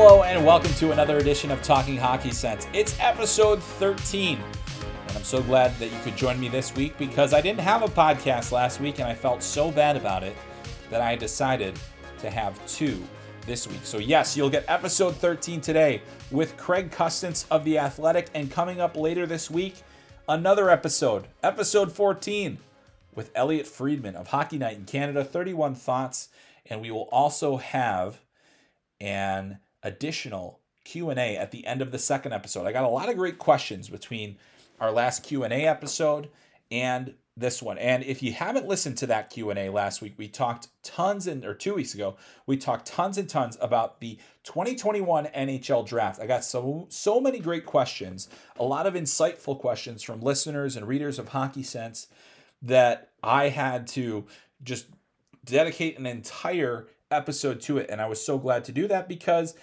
Hello and welcome to another edition of Talking Hockey Sense. It's episode 13. And I'm so glad that you could join me this week because I didn't have a podcast last week and I felt so bad about it that I decided to have two this week. So, yes, you'll get episode 13 today with Craig Custance of The Athletic. And coming up later this week, another episode, episode 14, with Elliot Friedman of Hockey Night in Canada, 31 Thoughts. And we will also have an additional Q&A at the end of the second episode. I got a lot of great questions between our last Q&A episode and this one. And if you haven't listened to that Q&A last week, we talked tons and or 2 weeks ago, we talked tons and tons about the 2021 NHL draft. I got so so many great questions, a lot of insightful questions from listeners and readers of Hockey Sense that I had to just dedicate an entire episode to it. And I was so glad to do that because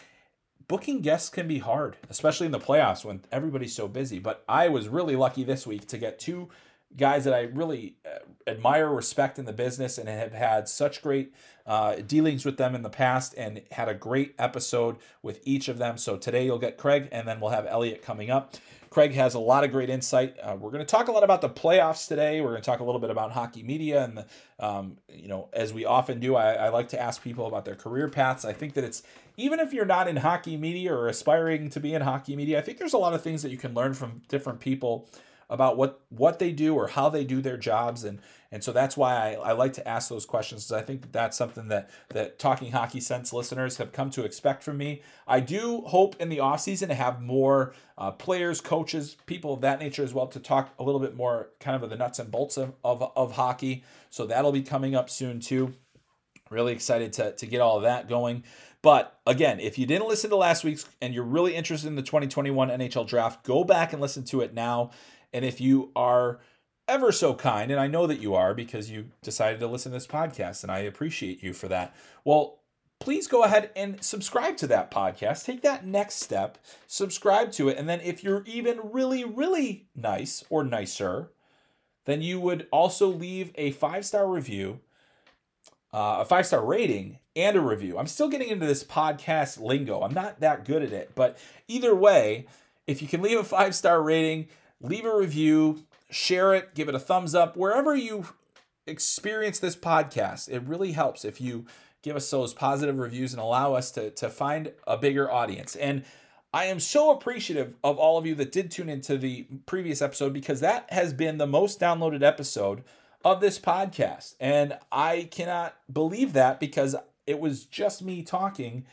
booking guests can be hard, especially in the playoffs when everybody's so busy. But I was really lucky this week to get two guys that I really uh, admire, respect in the business, and have had such great uh, dealings with them in the past and had a great episode with each of them. So today you'll get Craig, and then we'll have Elliot coming up. Craig has a lot of great insight. Uh, we're going to talk a lot about the playoffs today. We're going to talk a little bit about hockey media, and the, um, you know, as we often do, I, I like to ask people about their career paths. I think that it's even if you're not in hockey media or aspiring to be in hockey media, I think there's a lot of things that you can learn from different people about what what they do or how they do their jobs and and so that's why I, I like to ask those questions because I think that that's something that that talking hockey sense listeners have come to expect from me. I do hope in the offseason to have more uh, players, coaches, people of that nature as well to talk a little bit more kind of the nuts and bolts of, of, of hockey. So that'll be coming up soon too. Really excited to, to get all of that going. But again, if you didn't listen to last week's and you're really interested in the 2021 NHL draft, go back and listen to it now. And if you are ever so kind, and I know that you are because you decided to listen to this podcast, and I appreciate you for that. Well, please go ahead and subscribe to that podcast. Take that next step, subscribe to it, and then if you're even really, really nice or nicer, then you would also leave a five star review, uh, a five star rating, and a review. I'm still getting into this podcast lingo. I'm not that good at it, but either way, if you can leave a five star rating, leave a review, share it, give it a thumbs up, wherever you experience this podcast. It really helps if you give us those positive reviews and allow us to, to find a bigger audience. And I am so appreciative of all of you that did tune into the previous episode because that has been the most downloaded episode of this podcast. And I cannot believe that because it was just me talking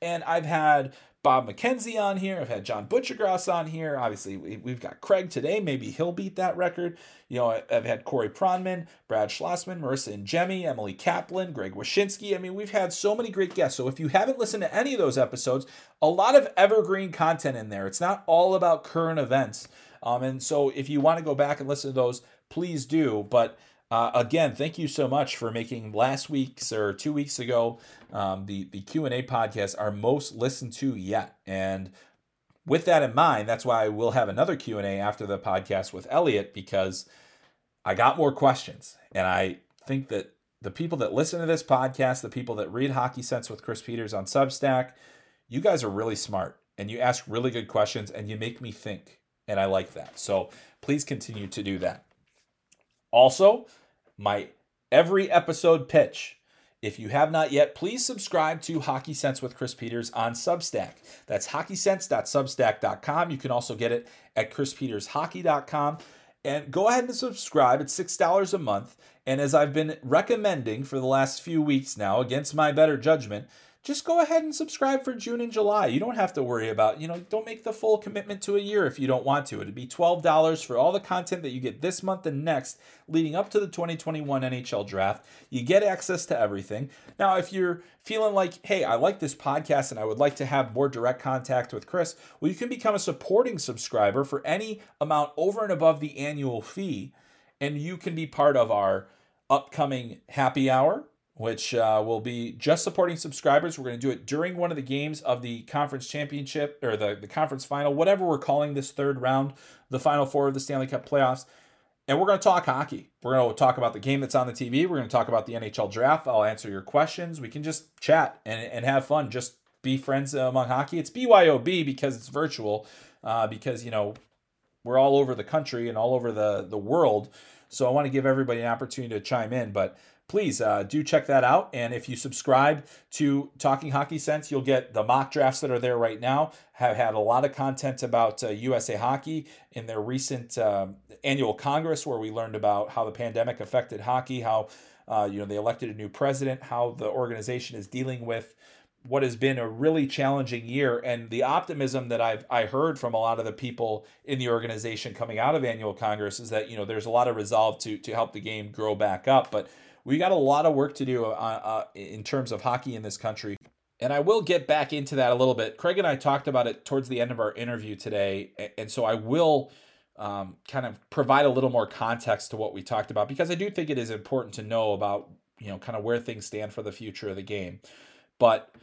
and I've had Bob McKenzie on here. I've had John Buccigross on here. Obviously, we've got Craig today. Maybe he'll beat that record. You know, I've had Corey Pronman, Brad Schlossman, Marisa Ingemi, Emily Kaplan, Greg Wyshynski. I mean, we've had so many great guests. So if you haven't listened to any of those episodes, a lot of evergreen content in there. It's not all about current events. Um, and so if you want to go back and listen to those, please do. But uh, again, thank you so much for making last week's or two weeks ago um, the the Q and A podcast our most listened to yet. And with that in mind, that's why we'll have another Q and A after the podcast with Elliot because I got more questions, and I think that the people that listen to this podcast, the people that read Hockey Sense with Chris Peters on Substack, you guys are really smart and you ask really good questions and you make me think, and I like that. So please continue to do that. Also, my every episode pitch. If you have not yet, please subscribe to Hockey Sense with Chris Peters on Substack. That's hockeysense.substack.com. You can also get it at chrispetershockey.com. And go ahead and subscribe. It's $6 a month. And as I've been recommending for the last few weeks now, against my better judgment, just go ahead and subscribe for June and July. You don't have to worry about, you know, don't make the full commitment to a year if you don't want to. It'd be $12 for all the content that you get this month and next leading up to the 2021 NHL draft. You get access to everything. Now, if you're feeling like, hey, I like this podcast and I would like to have more direct contact with Chris, well, you can become a supporting subscriber for any amount over and above the annual fee. And you can be part of our upcoming happy hour which uh, will be just supporting subscribers. We're going to do it during one of the games of the conference championship or the, the conference final, whatever we're calling this third round, the final four of the Stanley Cup playoffs. And we're going to talk hockey. We're going to talk about the game that's on the TV. We're going to talk about the NHL draft. I'll answer your questions. We can just chat and, and have fun. Just be friends among hockey. It's BYOB because it's virtual, uh, because, you know, we're all over the country and all over the, the world. So I want to give everybody an opportunity to chime in. But please uh, do check that out. And if you subscribe to Talking Hockey Sense, you'll get the mock drafts that are there right now. Have had a lot of content about uh, USA Hockey in their recent uh, annual Congress, where we learned about how the pandemic affected hockey, how uh, you know they elected a new president, how the organization is dealing with what has been a really challenging year and the optimism that I've I heard from a lot of the people in the organization coming out of annual congress is that you know there's a lot of resolve to to help the game grow back up but we got a lot of work to do uh, uh, in terms of hockey in this country. And I will get back into that a little bit. Craig and I talked about it towards the end of our interview today. And so I will um, kind of provide a little more context to what we talked about because I do think it is important to know about, you know, kind of where things stand for the future of the game. But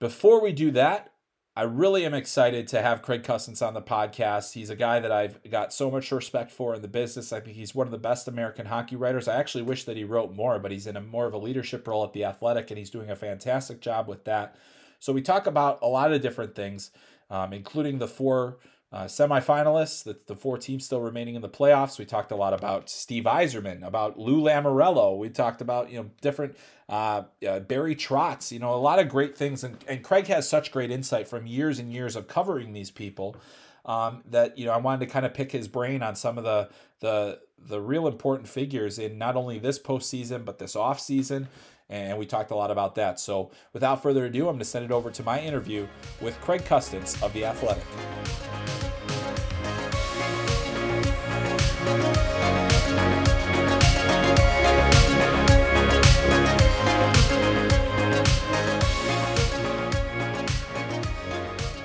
before we do that, I really am excited to have Craig Custance on the podcast. He's a guy that I've got so much respect for in the business. I think he's one of the best American hockey writers. I actually wish that he wrote more, but he's in a more of a leadership role at the Athletic, and he's doing a fantastic job with that. So we talk about a lot of different things, um, including the four uh, semifinalists, the, the four teams still remaining in the playoffs. We talked a lot about Steve Yzerman, about Lou Lamoriello. We talked about you know different uh, uh, Barry Trotz. You know a lot of great things, and, and Craig has such great insight from years and years of covering these people. Um, that you know I wanted to kind of pick his brain on some of the the the real important figures in not only this postseason but this off season and we talked a lot about that. So, without further ado, I'm going to send it over to my interview with Craig Custance of The Athletic.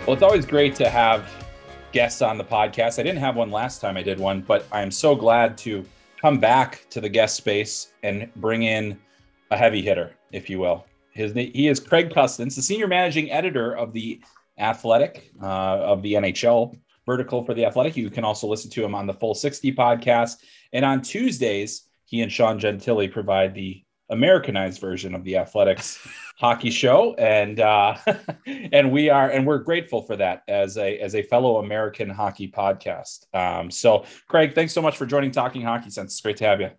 Well, it's always great to have guests on the podcast. I didn't have one last time I did one, but I'm so glad to come back to the guest space and bring in a heavy hitter, if you will. His he is Craig Custance, the senior managing editor of the Athletic uh, of the NHL vertical for the Athletic. You can also listen to him on the Full 60 podcast, and on Tuesdays, he and Sean Gentille provide the Americanized version of the Athletics hockey show, and uh, and we are and we're grateful for that as a as a fellow American hockey podcast. Um, so, Craig, thanks so much for joining Talking Hockey Sense. It's great to have you.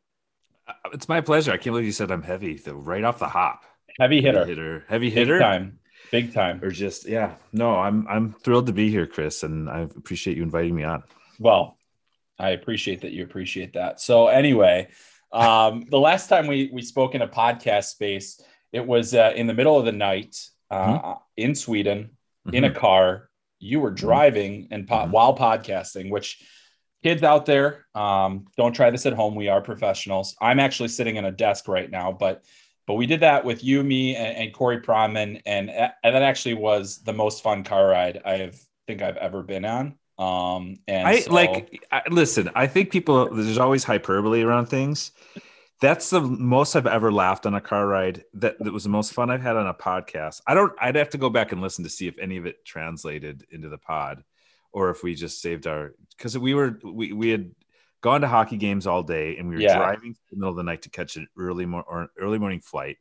It's my pleasure. I can't believe you said I'm heavy. The, right off the hop. Heavy hitter. Heavy hitter. Heavy hitter. Big time. Big time. Or just yeah. No, I'm I'm thrilled to be here, Chris, and I appreciate you inviting me on. Well, I appreciate that you appreciate that. So anyway, um, the last time we we spoke in a podcast space, it was uh, in the middle of the night uh, mm-hmm. in Sweden. mm-hmm. in a car. You were mm-hmm. driving and po- mm-hmm. while podcasting, which kids out there, um, don't try this at home. We are professionals. I'm actually sitting in a desk right now, but but we did that with you, me, and, and Corey Pronman, and and that actually was the most fun car ride I have think I've ever been on. Um, and I so, like I, listen. I think people there's always hyperbole around things. That's the most I've ever laughed on a car ride. That that was the most fun I've had on a podcast. I don't. I'd have to go back and listen to see if any of it translated into the pod, or if we just saved our because we were we we had gone to hockey games all day and we were yeah. driving in the middle of the night to catch an early mo- or early morning flight.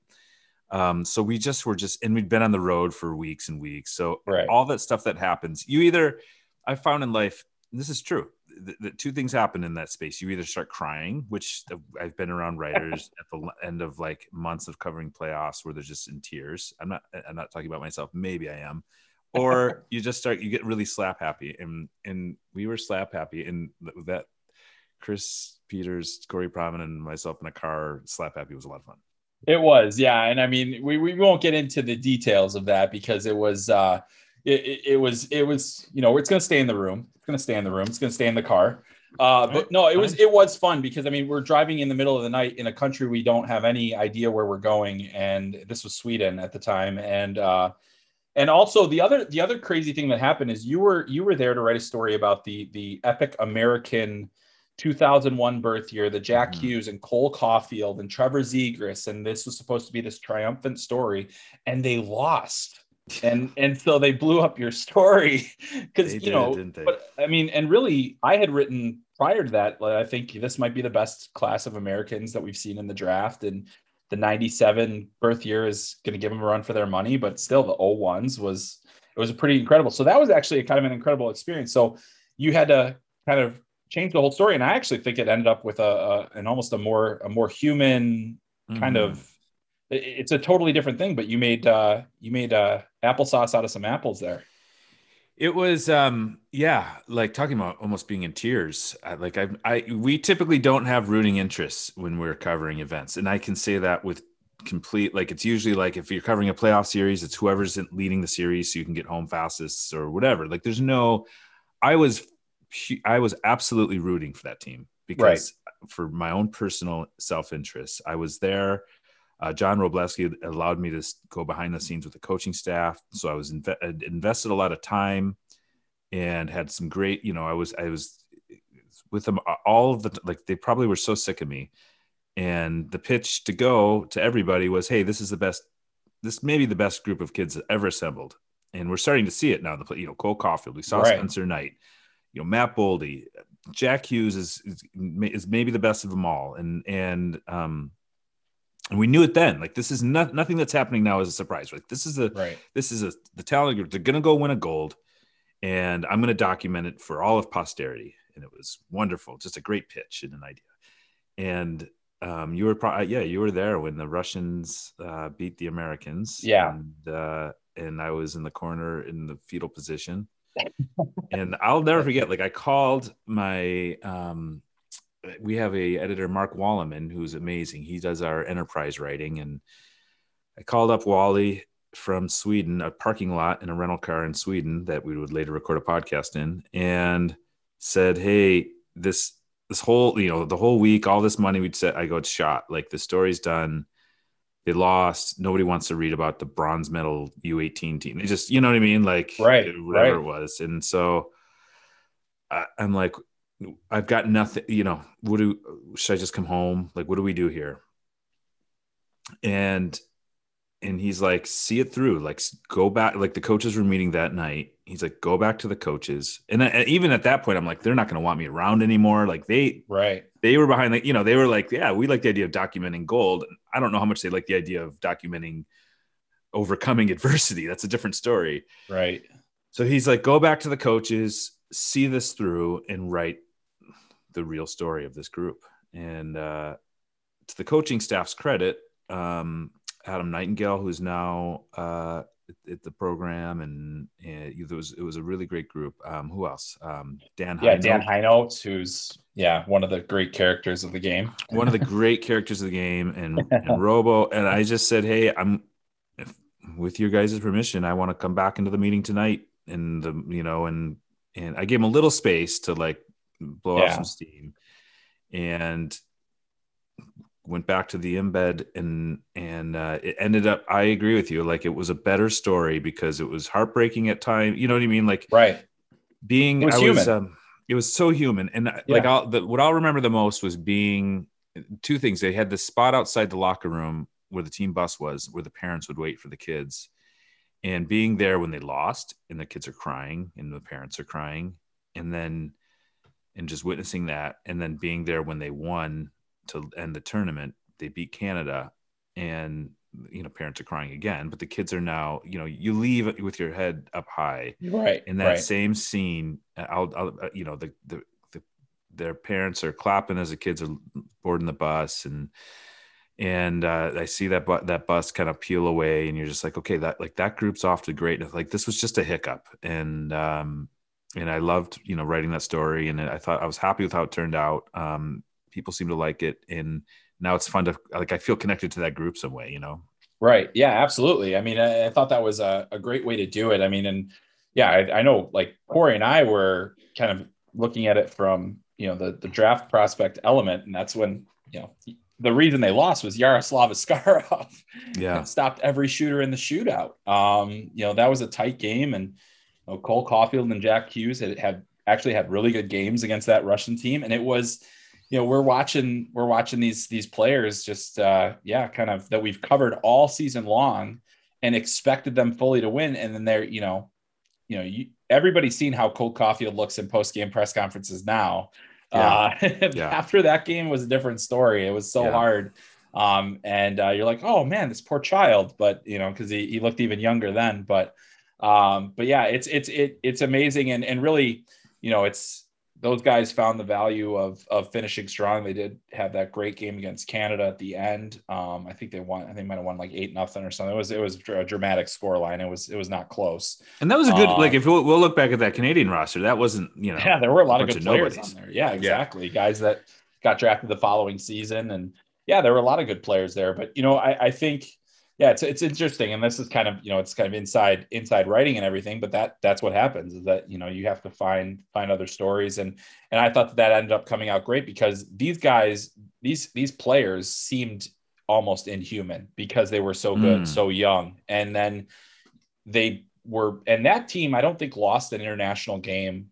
Um, so we just were just and we'd been on the road for weeks and weeks. So right. all that stuff that happens, you either I found in life, this is true. The, the, two things happen in that space. You either start crying, which I've been around writers at the end of like months of covering playoffs where they're just in tears. I'm not. I'm not talking about myself. Maybe I am. Or you just start. You get really slap happy, and and we were slap happy, and that Chris Peters, Corey Pronman, and myself in a car slap happy was a lot of fun. It was, yeah, and I mean, we, we won't get into the details of that because it was, uh, it, it, was, it was, you know, it's going to stay in the room. It's going to stay in the room. It's going to stay in the car. Uh, but no, it was, it was fun because I mean, we're driving in the middle of the night in a country we don't have any idea where we're going, and this was Sweden at the time, and uh, and also the other the other crazy thing that happened is you were you were there to write a story about the the epic American 2001 birth year, the Jack mm-hmm. Hughes and Cole Caufield and Trevor Zegras, and this was supposed to be this triumphant story, and they lost. and and so they blew up your story because you did, know but i mean and really i had written prior to that i think this might be the best class of americans that we've seen in the draft and the 97 birth year is going to give them a run for their money but still the 01s was it was a pretty incredible so that was actually a kind of an incredible experience so you had to kind of change the whole story. And I actually think it ended up with a, a an almost a more a more human mm-hmm. kind of. It's a totally different thing, but you made uh, you made uh, applesauce out of some apples there. It was, um, yeah, like talking about almost being in tears. I, like I, I, we typically don't have rooting interests when we're covering events, and I can say that with complete. Like it's usually like if you're covering a playoff series, it's whoever's leading the series, so you can get home fastest or whatever. Like there's no. I was I was absolutely rooting for that team because right. for my own personal self interest, I was there. Uh, John Wroblewski allowed me to go behind the scenes with the coaching staff, so I was inv- invested a lot of time and had some great. You know, I was I was with them all of the like they probably were so sick of me, and the pitch to go to everybody was, "Hey, this is the best. This may be the best group of kids that ever assembled." And we're starting to see it now. The you know Cole Caufield, we saw right. Spencer Knight you know Matt Boldy, Jack Hughes is, is is maybe the best of them all, and and um, and we knew it then. Like this is not, nothing that's happening now is a surprise. Like this is a right. this is a the talent group. They're gonna go win a gold, and I'm gonna document it for all of posterity. And it was wonderful, just a great pitch and an idea. And um, you were probably yeah, you were there when the Russians uh, beat the Americans. Yeah, and, uh, and I was in the corner in the fetal position and I'll never forget. Like I called my um, we have a editor Mark Walleman who's amazing. He does our enterprise writing, and I called up Wally from Sweden, a parking lot in a rental car in Sweden that we would later record a podcast in, and said, "Hey, this this whole you know the whole week, all this money we'd set, I go, it's shot. Like the story's done." they lost. Nobody wants to read about the bronze medal U18 team. They just, you know what I mean? Like, right, whatever right. it was. And so I, I'm like, I've got nothing, you know, what do, should I just come home? Like, what do we do here? And and he's like, see it through. Like, go back. Like the coaches were meeting that night. He's like, go back to the coaches. And, and even at that point, I'm like, they're not going to want me around anymore. Like they, right. They were behind, like, you know, they were like, yeah, we like the idea of documenting gold. I don't know how much they like the idea of documenting overcoming adversity. That's a different story. Right. So he's like, go back to the coaches, see this through, and write the real story of this group. And uh, to the coaching staff's credit, um, Adam Nightingale, who's now uh, at the program, and, and, it was it was a really great group. Um, who else? Um, Dan. Yeah, Dan Hinotes, who's yeah one of the great characters of the game. one of the great characters of the game, and, and Robo. And I just said, hey, I'm with your guys' permission, I want to come back into the meeting tonight. And the, you know, and, and I gave him a little space to like blow Yeah. off some steam and went back to the embed and, and, uh, it ended up, I agree with you. Like it was a better story because it was heartbreaking at time. You know what I mean? Like Right. being, It was I was, human. um, it was so human. And Yeah. like, I'll, the, what I'll remember the most was being two things. They had the spot outside the locker room where the team bus was, where the parents would wait for the kids, and being there when they lost and the kids are crying and the parents are crying, and then and just witnessing that, and then being there when they won to end the tournament, they beat Canada, and you know parents are crying again, but the kids are now you know you leave with your head up high Right. in that right. same scene I'll, I'll uh, you know the, the the their parents are clapping as the kids are boarding the bus and and uh, I see that bu- that bus kind of peel away and you're just like okay that like that group's off to greatness. like this was just a hiccup and um and I loved you know writing that story and I thought I was happy with how it turned out um people seem to like it and now it's fun to like I feel connected to that group some way you know Right. Yeah, absolutely. I mean, I, I thought that was a, a great way to do it. I mean, and yeah, I, I know like Corey and I were kind of looking at it from, you know, the, the draft prospect element. And that's when, you know, the reason they lost was Yaroslav Askarov yeah stopped every shooter in the shootout. Um, you know, that was a tight game. And you know, Cole Caufield and Jack Hughes had, had actually had really good games against that Russian team. And it was, you know, we're watching, we're watching these, these players just, uh, yeah, kind of that we've covered all season long and expected them fully to win. And then they're, you know, you know, you, everybody's seen how Cole Caufield looks in post game press conferences now. Uh, Yeah. after that game was a different story. It was so Yeah. hard. Um, and uh, you're like, oh man, this poor child, but you know, because he, he looked even younger then. But um, but yeah, it's it's it, it's amazing and and really, you know, it's those guys found the value of of finishing strong. They did have that great game against Canada at the end. Um, I think they won. I think they might have won like eight nothing or something. It was it was a dramatic score line. It was it was not close. and that was a good Uh, like if we'll, we'll look back at that Canadian roster that wasn't you know Yeah, there were a lot of good of players nobodies. on there. Yeah, exactly. Guys that got drafted the following season, and yeah, there were a lot of good players there. But you know, I, I think yeah, it's it's interesting, and this is kind of you know it's kind of inside inside writing and everything. But that that's what happens is that you know you have to find find other stories, and and I thought that, that ended up coming out great because these guys these these players seemed almost inhuman because they were so good Mm. so young, and then they were and that team I don't think lost an international game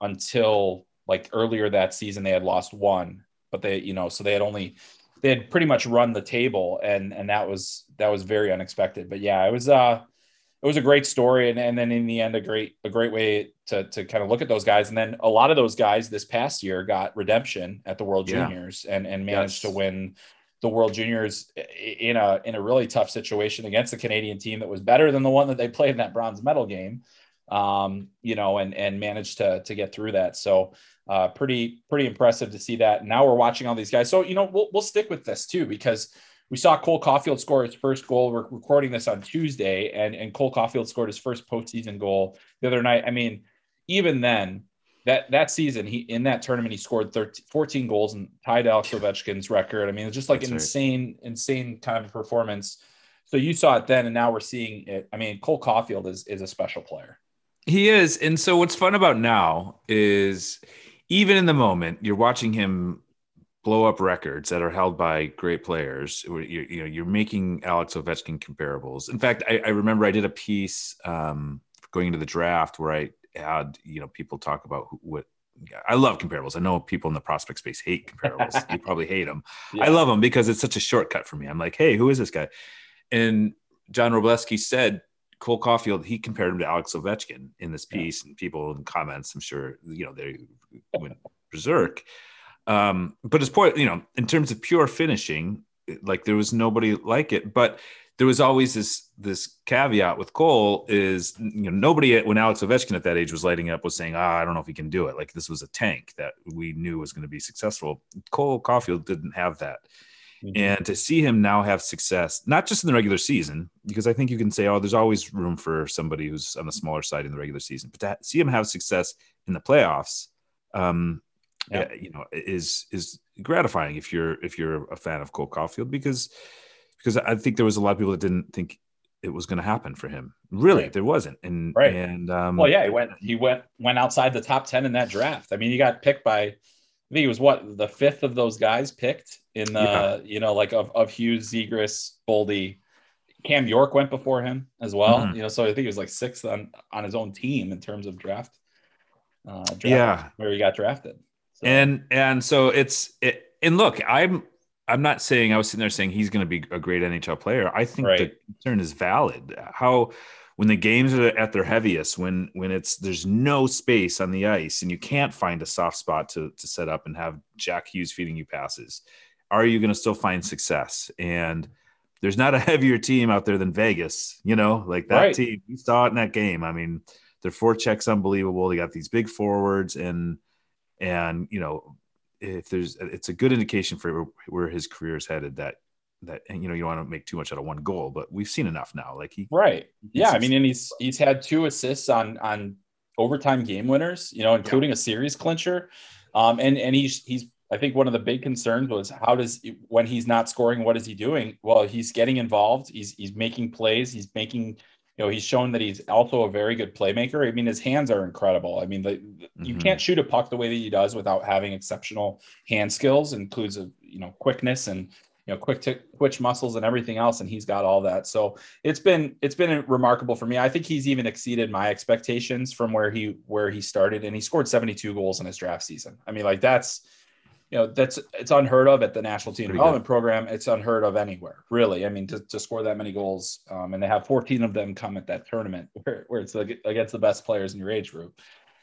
until like earlier that season they had lost one but they you know so they had only they had pretty much run the table and and that was that was very unexpected but yeah it was uh it was a great story and, and then in the end a great a great way to to kind of look at those guys and then a lot of those guys this past year got redemption at the world Yeah. juniors and and managed Yes. to win the world juniors in a in a really tough situation against the canadian team that was better than the one that they played in that bronze medal game um, you know, and and managed to to get through that. So uh, pretty pretty impressive to see that. Now we're watching all these guys. So you know, we'll we'll stick with this too because we saw Cole Caufield score his first goal. We're recording this on Tuesday, and and Cole Caufield scored his first postseason goal the other night. I mean, even then. That, that season, he in that tournament, he scored 13, 14 goals and tied Alex Ovechkin's record. I mean, it's just like That's an right. insane, insane kind of performance. So you saw it then, and now we're seeing it. I mean, Cole Caufield is is a special player. He is. And so what's fun about now is even in the moment, you're watching him blow up records that are held by great players. You're, you know, you're making Alex Ovechkin comparables. In fact, I, I remember I did a piece um, going into the draft where I had, you know, people talk about who, what I love comparables. I know people in the prospect space hate comparables. you probably hate them. I love them because it's such a shortcut for me. I'm like, hey, who is this guy? And John Wroblewski said Cole Caufield, he compared him to Alex Ovechkin in this piece, and people in comments, I'm sure, you know, they went berserk. Um, but his point, you know, in terms of pure finishing, like there was nobody like it. But there was always this this caveat with Cole is you know nobody when Alex Ovechkin at that age was lighting up was saying ah I don't know if he can do it like this was a tank that we knew was going to be successful. Cole Caufield didn't have that, and to see him now have success not just in the regular season because I think you can say oh there's always room for somebody who's on the smaller side in the regular season, but to see him have success in the playoffs, um, Yeah. uh, you know is is gratifying if you're if you're a fan of Cole Caufield because because I think there was a lot of people that didn't think it was going to happen for him. Really, Right. there wasn't. And Right. and um, Well, yeah, he went he went went outside the top ten in that draft. I mean, he got picked by I think he was what the fifth of those guys picked in the Yeah. you know like of, of Hughes, Zegras, Boldy. Cam York went before him as well. Mhm. You know, so I think he was like sixth on on his own team in terms of draft. Uh, draft Yeah. where he got drafted. So, and and so it's it, and look, I'm I'm not saying I was sitting there saying he's going to be a great NHL player. I think the Right. concern is valid. How when the games are at their heaviest, when when it's there's no space on the ice and you can't find a soft spot to to set up and have Jack Hughes feeding you passes, are you going to still find success? And there's not a heavier team out there than Vegas, you know, like that Right. team. You saw it in that game. I mean, their forecheck's unbelievable. They got these big forwards and and you know if there's it's a good indication for where his career is headed that that you know you don't want to make too much out of one goal but we've seen enough now like he right. Yeah, I mean, and he's he's had two assists on on overtime game winners, you know, including a series clincher. Um, and and he's he's I think one of the big concerns was how does when he's not scoring, what is he doing? Well, he's getting involved. He's he's making plays. He's making you know he's shown that he's also a very good playmaker. I mean, his hands are incredible. I mean, the, the- you mm-hmm. can't shoot a puck the way that he does without having exceptional hand skills, includes a you know quickness and you know quick t- twitch muscles and everything else, and he's got all that. So it's been it's been remarkable for me. I think he's even exceeded my expectations from where he where he started, and he scored 72 goals in his draft season. I mean, like that's you know that's it's unheard of at the national team development program. It's unheard of anywhere, really. I mean, to, to score that many goals, um, and they have 14 of them come at that tournament where, where it's like against the best players in your age group.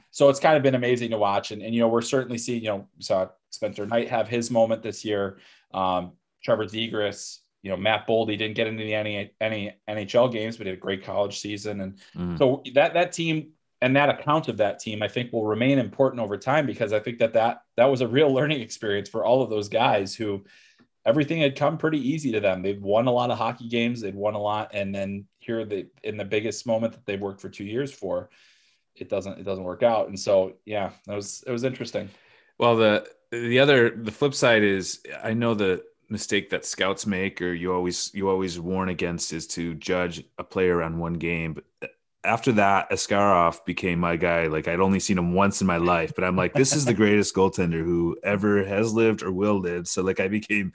So it's kind of been amazing to watch, and, and you know we're certainly seeing you know we saw Spencer Knight have his moment this year. Um, Trevor Zegras, you know Matt Boldy didn't get into the any any NHL games, but he had a great college season, and Mhm. so that that team and that account of that team, I think, will remain important over time because I think that that that was a real learning experience for all of those guys who everything had come pretty easy to them. They've won a lot of hockey games, they'd won a lot, and then here they in the biggest moment that they've worked for two years for, it doesn't it doesn't work out. And so yeah, that was it was interesting. well the the other the flip side is i know the mistake that scouts make or you always you always warn against is to judge a player on one game but after that askarov became my guy like i'd only seen him once in my life but i'm like this is the greatest goaltender who ever has lived or will live so like i became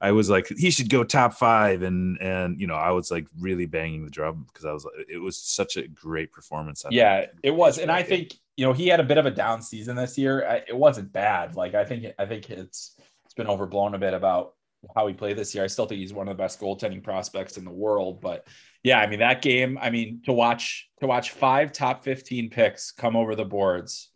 i was like he should go top five and and you know i was like really banging the drum because i was like, it was such a great performance of Yeah, it was, and I think you know he had a bit of a down season this year. I, it wasn't bad. Like I think I think it's it's been overblown a bit about how he played this year. I still think he's one of the best goaltending prospects in the world. But yeah, I mean that game. I mean to watch to watch five top fifteen picks come over the boards,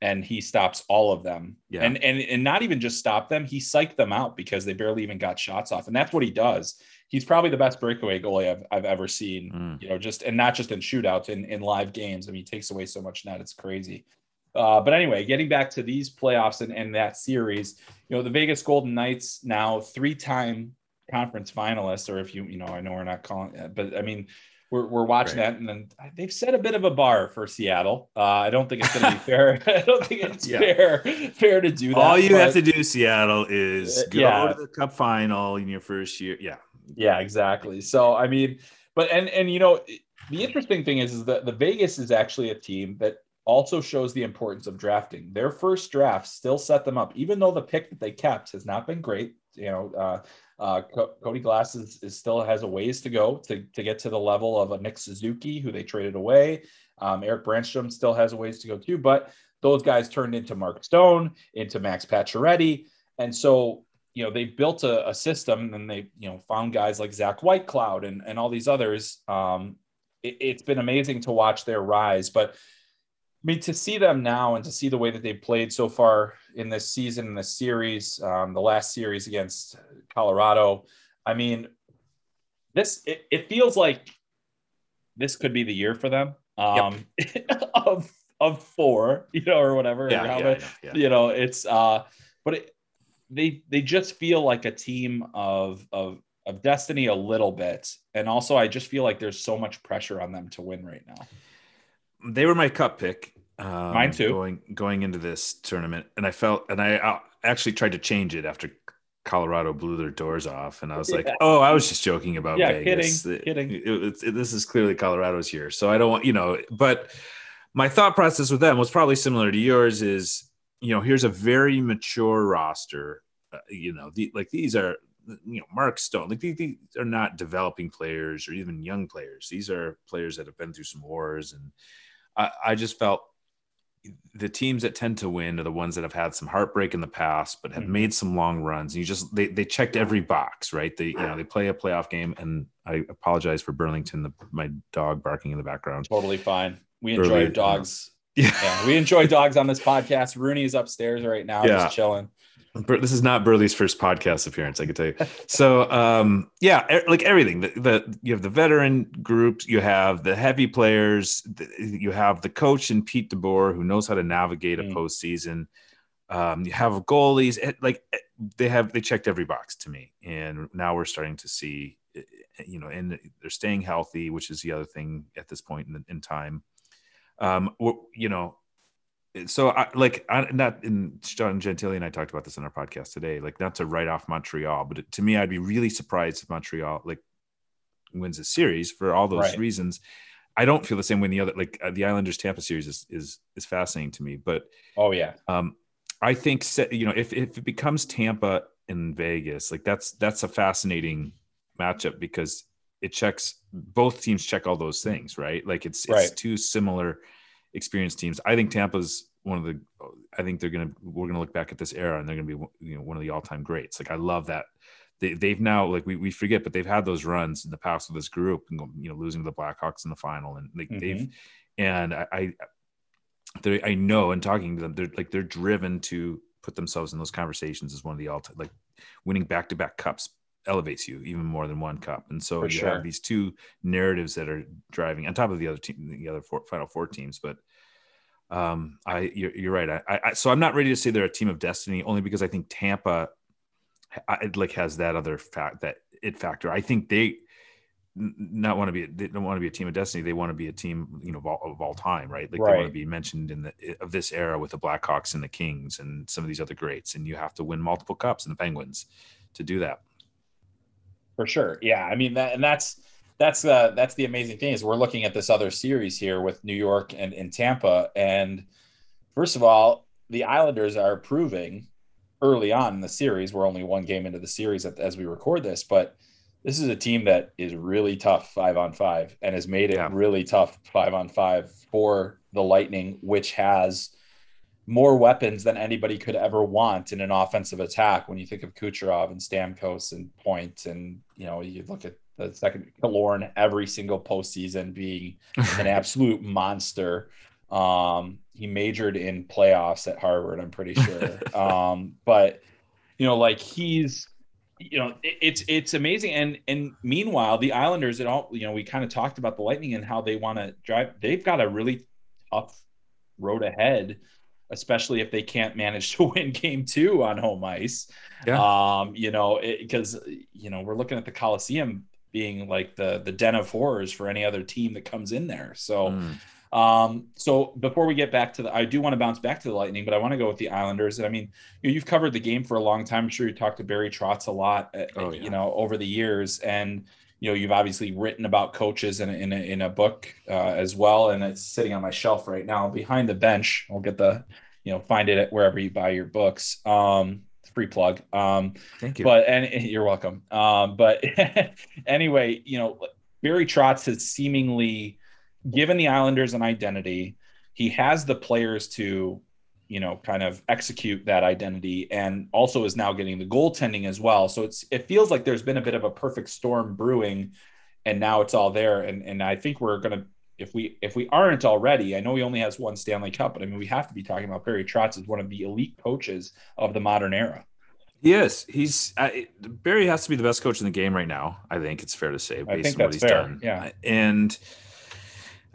and he stops all of them. Yeah. And and and not even just stop them. He psyched them out because they barely even got shots off, and that's what he does. He's probably the best breakaway goalie I've, I've ever seen Mm. you know, just and not just in shootouts in, in live games. I mean, he takes away so much net, it's crazy. Uh, but anyway, getting back to these playoffs and, and that series, you know, the Vegas Golden Knights now three-time conference finalists, or if you, you know, I know we're not calling but I mean, we're, we're watching Right. that, and then they've set a bit of a bar for Seattle. Uh, I don't think it's going to be fair. I don't think it's Yeah. fair fair to do that. all you have to do seattle is Uh, go yeah. to the cup final in your first year yeah Yeah, exactly. So I mean, but and and you know, the interesting thing is is that the Vegas is actually a team that also shows the importance of drafting. Their first draft still set them up, even though the pick that they kept has not been great. You know, uh, uh, Co- Cody Glass is, is still has a ways to go to, to get to the level of a Nick Suzuki, who they traded away. Um, Erik Brannstrom still has a ways to go too, but those guys turned into Mark Stone, into Max Pacioretty, and so you know they've built a, a system and they you know found guys like Zach Whitecloud and and all these others. Um, it, it's been amazing to watch their rise, but I mean to see them now and to see the way that they've played so far in this season in this series, um, the last series against Colorado. I mean, this it, it feels like this could be the year for them. Um, of of four, you know, or whatever. yeah, many- yeah, yeah. you know it's uh but it, they they just feel like a team of of of destiny a little bit and also i just feel like there's so much pressure on them to win right now they were my cup pick. Um, Mine too. Going going into this tournament, and I felt, and I uh, actually tried to change it after Colorado blew their doors off, and I was like, "Oh, I was just joking about yeah, Vegas. kidding, kidding. It- it- it- this is clearly Colorado's here, so I don't want you know." But my thought process with them was probably similar to yours. Is you know, here's a very mature roster. Uh, you know, the, like these are you know Mark Stone. Like these, these are not developing players or even young players. These are players that have been through some wars, and I, I just felt the teams that tend to win are the ones that have had some heartbreak in the past, but have Mhm. made some long runs. And you just they they checked every box, right? They you know they play a playoff game, and I apologize for Burlington, the, my dog barking in the background. Totally fine. We enjoy dogs. Yeah, Yeah, we enjoy dogs on this podcast. Rooney is upstairs right now, Yeah. just chilling. This is not Burley's first podcast appearance, I can tell you. So, um, yeah, like everything. The, the you have the veteran groups, you have the heavy players, the, you have the coach and Pete DeBoer who knows how to navigate a Mm. postseason. Um, you have goalies, like eh, they have they checked every box to me, and now we're starting to see, eh, eh, you know, and they're staying healthy, which is the other thing at this point in, in time. Um, you know, so I like I not in John Gentille and I talked about this in our podcast today. Like not to write off Montreal, but to me, I'd be really surprised if Montreal like wins a series for all those Right. reasons. I don't feel the same way in the other like uh, the Islanders Tampa series is is is fascinating to me, but Oh yeah, um, I think you know if if it becomes Tampa and Vegas, like that's that's a fascinating matchup because it checks both teams check all those things, right? Like it's it's Right. two similar experienced teams. I think Tampa's one of the. I think they're gonna we're gonna look back at this era and they're gonna be you know one of the all time greats. Like I love that. They, they've now like we, we forget, but they've had those runs in the past with this group and you know losing to the Blackhawks in the final and like they've mm-hmm. and I, I they I know and talking to them, they're like they're driven to put themselves in those conversations as one of the all like winning back to back cups elevates you even more than one cup. And so For you sure. have these two narratives that are driving on top of the other team, the other four, final four teams. But um, I you're, you're right. I, I so I'm not ready to say they're a team of destiny only because I think Tampa I, like has that other fact that it factor. I think they not want to be they don't want to be a team of destiny. They want to be a team you know of all, of all time, right? Like they want to be mentioned in the of this era with the Blackhawks and the Kings and some of these other greats. And you have to win multiple cups and the Penguins to do that. For sure. Yeah, I mean that, and that's that's uh that's the amazing thing is we're looking at this other series here with New York and, and Tampa, and first of all, the Islanders are proving early on in the series. We're only one game into the series as we record this, but this is a team that is really tough five on five and has made it Yeah. really tough five on five for the Lightning, which has more weapons than anybody could ever want in an offensive attack. When you think of Kucherov and Stamkos and Point, and you know you look at the second Killorn every single postseason being an absolute monster. Um, he majored in playoffs at Harvard, I'm pretty sure. um, but you know, like he's, you know, it, it's it's amazing. And and meanwhile, the Islanders, it all, you know, we kind of talked about the Lightning and how they want to drive. They've got a really tough road ahead, especially if they can't manage to win Game Two on home ice. Um, you know, because you know we're looking at the Coliseum being like the the den of horrors for any other team that comes in there. So. Mm. Um, so before we get back to the, I do want to bounce back to the Lightning, but I want to go with the Islanders. I mean, you know, you've covered the game for a long time. I'm sure you talked to Barry Trotz a lot, uh, Oh, yeah. you know, over the years, and you know, you've obviously written about coaches in a, in a, in a book uh, as well, and it's sitting on my shelf right now behind the bench. I'll get the, you know, find it at wherever you buy your books. Um, free plug. Um, Thank you. but and and you're welcome. Um, but anyway, you know, Barry Trotz has seemingly given the Islanders an identity. He has the players to, you know, kind of execute that identity, and also is now getting the goaltending as well. So it's it feels like there's been a bit of a perfect storm brewing, and now it's all there. And and I think we're gonna. If we if we aren't already, I know he only has one Stanley Cup, but I mean we have to be talking about Barry Trotz as one of the elite coaches of the modern era. Yes, he's I, Barry has to be the best coach in the game right now. I think it's fair to say based on what he's fair, done. yeah. and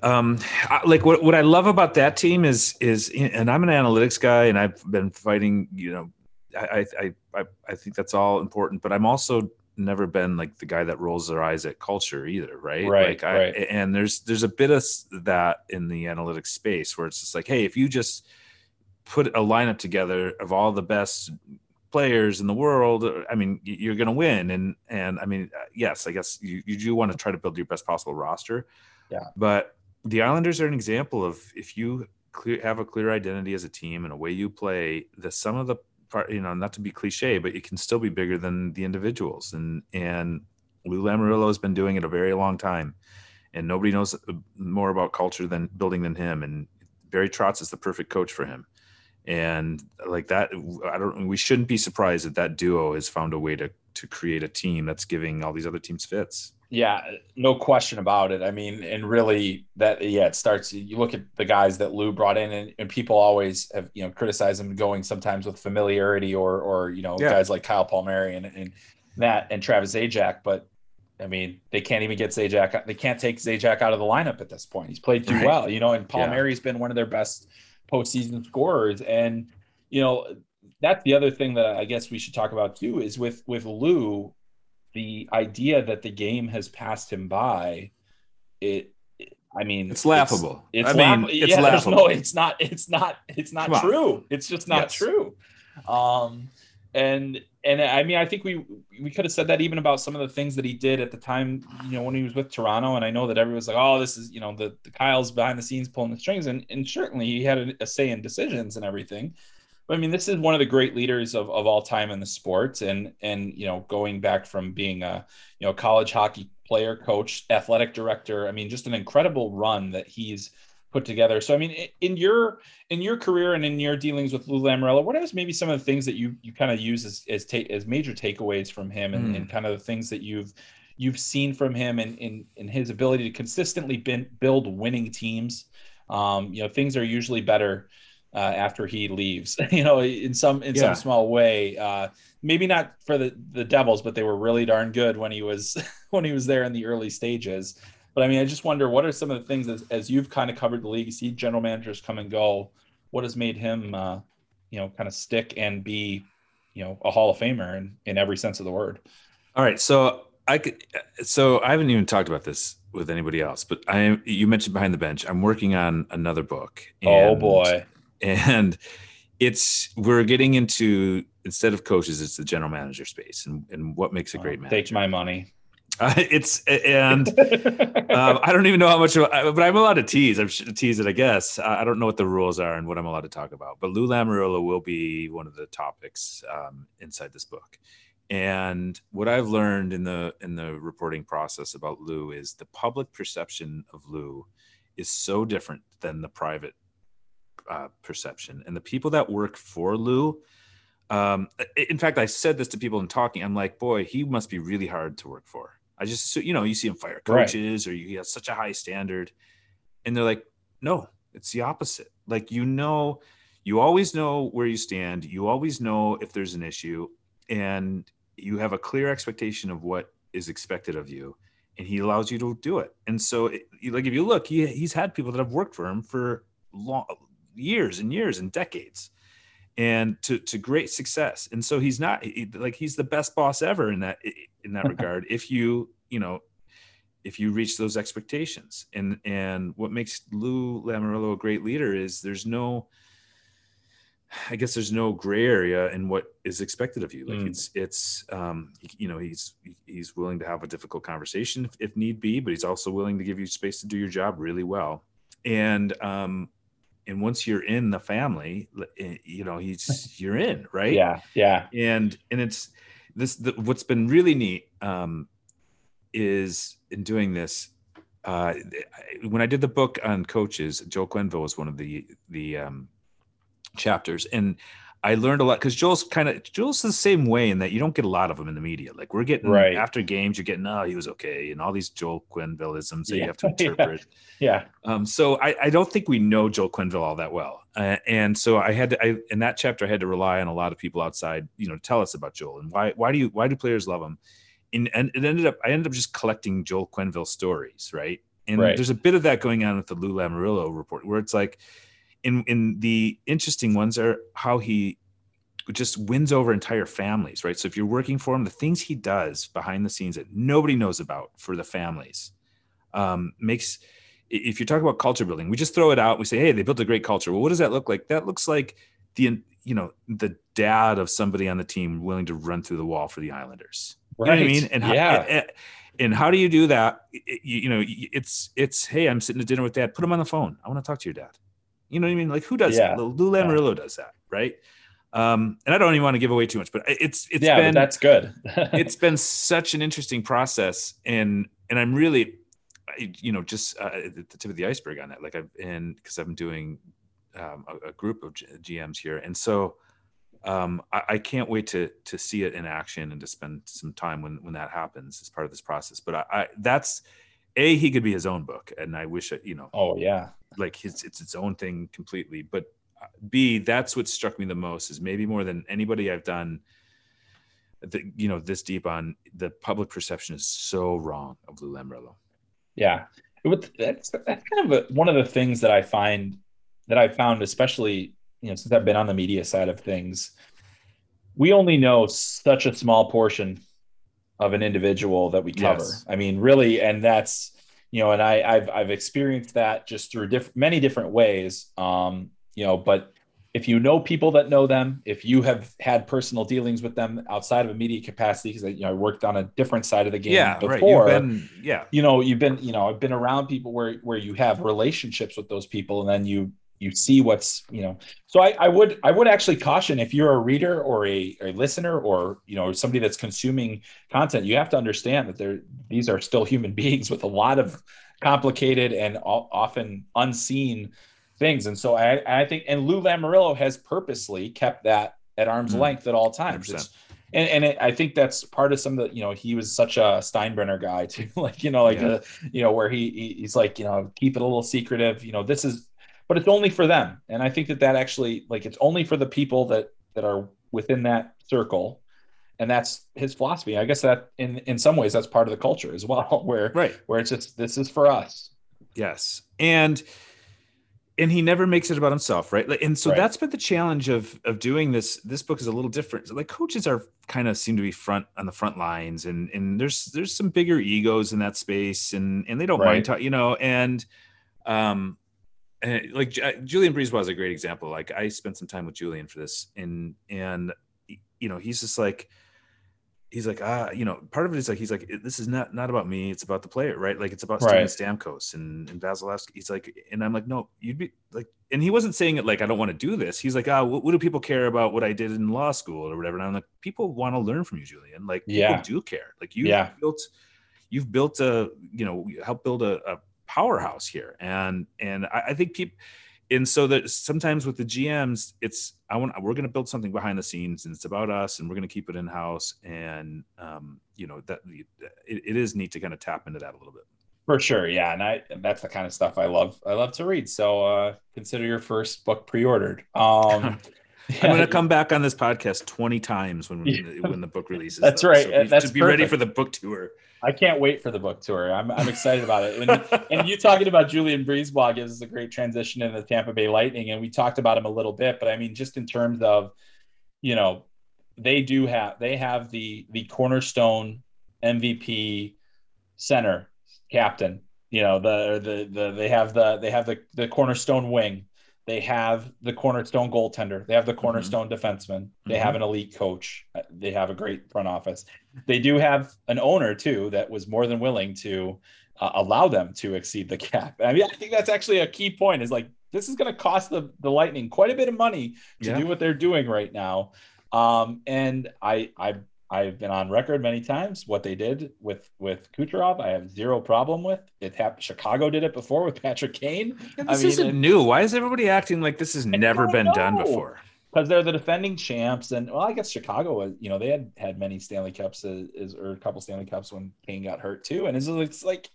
um, I, like what what I love about that team is is and I'm an analytics guy and I've been fighting. You know, I I I I think that's all important, but I'm also never been like the guy that rolls their eyes at culture either, right? Right, Like I, right. and there's there's a bit of that in the analytics space where it's just like, hey, if you just put a lineup together of all the best players in the world, I mean, you're going to win. And and I mean, uh, yes, I guess you, you do want to try to build your best possible roster. Yeah. But the Islanders are an example of if you clear, have a clear identity as a team and a way you play, the sum of the part, you know, not to be cliche, but it can still be bigger than the individuals. And and Lou Lamoriello has been doing it a very long time, and nobody knows uh, more about culture than building than him. And Barry Trotz is the perfect coach for him and like that i don't we shouldn't be surprised that that duo has found a way to to create a team that's giving all these other teams fits yeah no question about it i mean and really that yeah it starts you look at the guys that lou brought in and, and people always have you know criticized him going sometimes with familiarity or or you know yeah. guys like kyle palmieri and, and that and travis zajac but I mean, they can't even get Zajac. They can't take Zajac out of the lineup at this point. He's played too right. well, you know. And Palmieri's yeah. been one of their best postseason scorers. And you know, that's the other thing that I guess we should talk about too is with with Lou, the idea that the game has passed him by. It, I mean, it's laughable. It's, it's I mean, it's yeah, laughable. No, it's not. It's not. It's not Come true. On. It's just not yes. true. Um, and and I mean, I think we we could have said that even about some of the things that he did at the time, you know, when he was with Toronto. And I know that everyone's like, "Oh, this is you know the, the Kyle's behind the scenes pulling the strings," and and certainly he had a, a, say in decisions and everything. But I mean, this is one of the great leaders of, of all time in the sport, and and you know, going back from being a you know college hockey player, coach, athletic director. I mean, just an incredible run that he's put together. So I mean, in your in your career and in your dealings with Lou Lamoriello, what is maybe some of the things that you you kind of use as as, ta- as major takeaways from him, and, mm. and, kind of the things that you've you've seen from him and in, in, his ability to consistently bin, build winning teams. Um, you know, things are usually better uh, after he leaves. you know, in some in yeah. some small way. Uh, maybe not for the the Devils, but they were really darn good when he was when he was there in the early stages. But I mean, I just wonder what are some of the things as, as you've kind of covered the league, you see general managers come and go. What has made him, uh, you know, kind of stick and be, you know, a Hall of Famer in, in every sense of the word? All right. So I could, so I haven't even talked about this with anybody else, but I, you mentioned behind the bench, I'm working on another book. Oh, oh boy. And it's, we're getting into, instead of coaches, it's the general manager space and, and what makes a great oh, manager. Take my money. Uh, it's and um, I don't even know how much, but I'm allowed to tease. I'm tease it, I guess. I don't know what the rules are and what I'm allowed to talk about. But Lou Lamoriello will be one of the topics um, inside this book. And what I've learned in the in the reporting process about Lou is the public perception of Lou is so different than the private uh, perception. And the people that work for Lou, um, in fact, I said this to people in talking. I'm like, boy, he must be really hard to work for I just, you know, you see him fire coaches right. or he has such a high standard. And they're like, no, it's the opposite. Like, you know, you always know where you stand. You always know if there's an issue and you have a clear expectation of what is expected of you. And he allows you to do it. And so, it, like, if you look, he, he's had people that have worked for him for long years and years and decades and to to great success. And so he's not he, like he's the best boss ever in that in that regard. If you you know if you reach those expectations, and and what makes Lou Lamoriello a great leader is there's no I guess there's no gray area in what is expected of you. Like mm. it's it's um, you know he's he's willing to have a difficult conversation if, if, need be, but he's also willing to give you space to do your job really well. And um, and once you're in the family eh, you know he's you're in right? Yeah yeah. And and it's this the, what's been really neat um is in doing this uh when i did the book on coaches joel quenneville was one of the the um chapters and I learned a lot because Joel's kind of Joel's the same way in that you don't get a lot of them in the media. Like we're getting right. after games, you're getting oh he was okay and all these Joel Quennevilleisms that yeah. you have to interpret. yeah. yeah. Um, so I, I don't think we know Joel Quenneville all that well, uh, and so I had to I, in that chapter I had to rely on a lot of people outside, you know, to tell us about Joel and why why do you why do players love him? And, and it ended up I ended up just collecting Joel Quenneville stories, right? And right. there's a bit of that going on with the Lou Lamoriello report where it's like in in the interesting ones are how he just wins over entire families, right? So if you're working for him, the things he does behind the scenes that nobody knows about for the families um, makes. If you talk about culture building, we just throw it out. We say, "Hey, they built a great culture." Well, what does that look like? That looks like the you know the dad of somebody on the team willing to run through the wall for the Islanders. Right. You know what I mean? And yeah. How, and, and how do you do that? You, you, know, it's it's hey, I'm sitting at dinner with dad. Put him on the phone. I want to talk to your dad. You know what I mean? Like who does Yeah. that? Lou Lamoriello does that, right? Um, and I don't even want to give away too much, but it's it's yeah, been that's good. it's been such an interesting process, and and I'm really, you know, just uh, at the tip of the iceberg on that. Like I've and because I'm doing um, a, a group of GMs here, and so um, I, I can't wait to to see it in action and to spend some time when when that happens as part of this process. But I, I that's a he could be his own book, and I wish it, you know, oh yeah. like his it's its own thing completely but uh, b that's what struck me the most is maybe more than anybody i've done the, you know this deep on the public perception is so wrong of lou lamoriello Yeah, It that's that's kind of a, one of the things that I find that I found, especially you know, since I've been on the media side of things. We only know such a small portion of an individual that we cover. Yes. I mean, really, and that's you know, and I I've I've experienced that just through different many different ways. Um, you know, but if you know people that know them, if you have had personal dealings with them outside of a media capacity, because you know I worked on a different side of the game yeah before right you've been yeah you know you've been you know i've been around people where where you have relationships with those people and then you you see what's you know so i i would i would actually caution if you're a reader or a, a listener or you know somebody that's consuming content you have to understand that they're these are still human beings with a lot of complicated and often unseen things and so i i think and lou lamoriello has purposely kept that at arm's Mm. length at all times and, and it, I think that's part of some of the, you know, he was such a Steinbrenner guy too, like, you know, like, Yeah. uh, you know, where he, he- he's like, you know, keep it a little secretive, you know, this is, but it's only for them. And I think that that actually, like, it's only for the people that, that are within that circle. And that's his philosophy. I guess that in, in some ways, that's part of the culture as well, where, right where it's just, this is for us. Yes. And and he never makes it about himself, right? And so Right. that's been the challenge of of doing this. This book is a little different. Like coaches are kind of seem to be front on the front lines, and and there's there's some bigger egos in that space, and and they don't Right. mind, ta- you know, and um, and like Ju- Julien BriseBois is a great example. Like I spent some time with Julien for this, and and you know he's just like he's like ah you know part of it is like he's like this is not not about me it's about the player right like it's about Right. Steven Stamkos and and Vasilevskiy he's like and I'm like no you'd be like and he wasn't saying it like I don't want to do this he's like ah what, what do people care about what I did in law school or whatever and I'm like people want to learn from you Julien like Yeah. people do care like you Yeah. built you've built a you know helped build a, a powerhouse here and and I, I think people and so that sometimes with the GMs, it's I want we're going to build something behind the scenes, and it's about us, and we're going to keep it in house, and um, you know that it, it is neat to kind of tap into that a little bit. For sure. Yeah. And I, that's the kind of stuff I love. I love to read. So, uh, consider your first book pre-ordered. Um, I'm going to come back on this podcast 20 times when Yeah. when the book releases. That's though. right. So That's just be ready for the book tour. I can't wait for the book tour. I'm, I'm excited about it. And, and you talking about Julien BriseBois gives us a great transition into the Tampa Bay Lightning. And we talked about him a little bit, but I mean, just in terms of, you know, they do have, they have the, the cornerstone MVP center captain, you know, the, the, the, they have the, they have the, the cornerstone wing. They have the cornerstone goaltender. They have the cornerstone defenseman. They have an elite coach. Uh, They have a great front office they do have an owner too that was more than willing to uh, allow them to exceed the cap. I mean, I think that's actually a key point. Is like this is going to cost the the Lightning quite a bit of money to Yeah. do what they're doing right now. Um, and I I I've been on record many times what they did with with Kucherov. I have zero problem with it. Happened. Chicago did it before with Patrick Kane. Yeah, I this mean, isn't it- new. Why is everybody acting like this has never don't been done before? because they're the defending champs, and well, I guess Chicago was, you know, they had had many Stanley Cups uh, as, as or a couple Stanley Cups when Kane got hurt too, and it's, it's like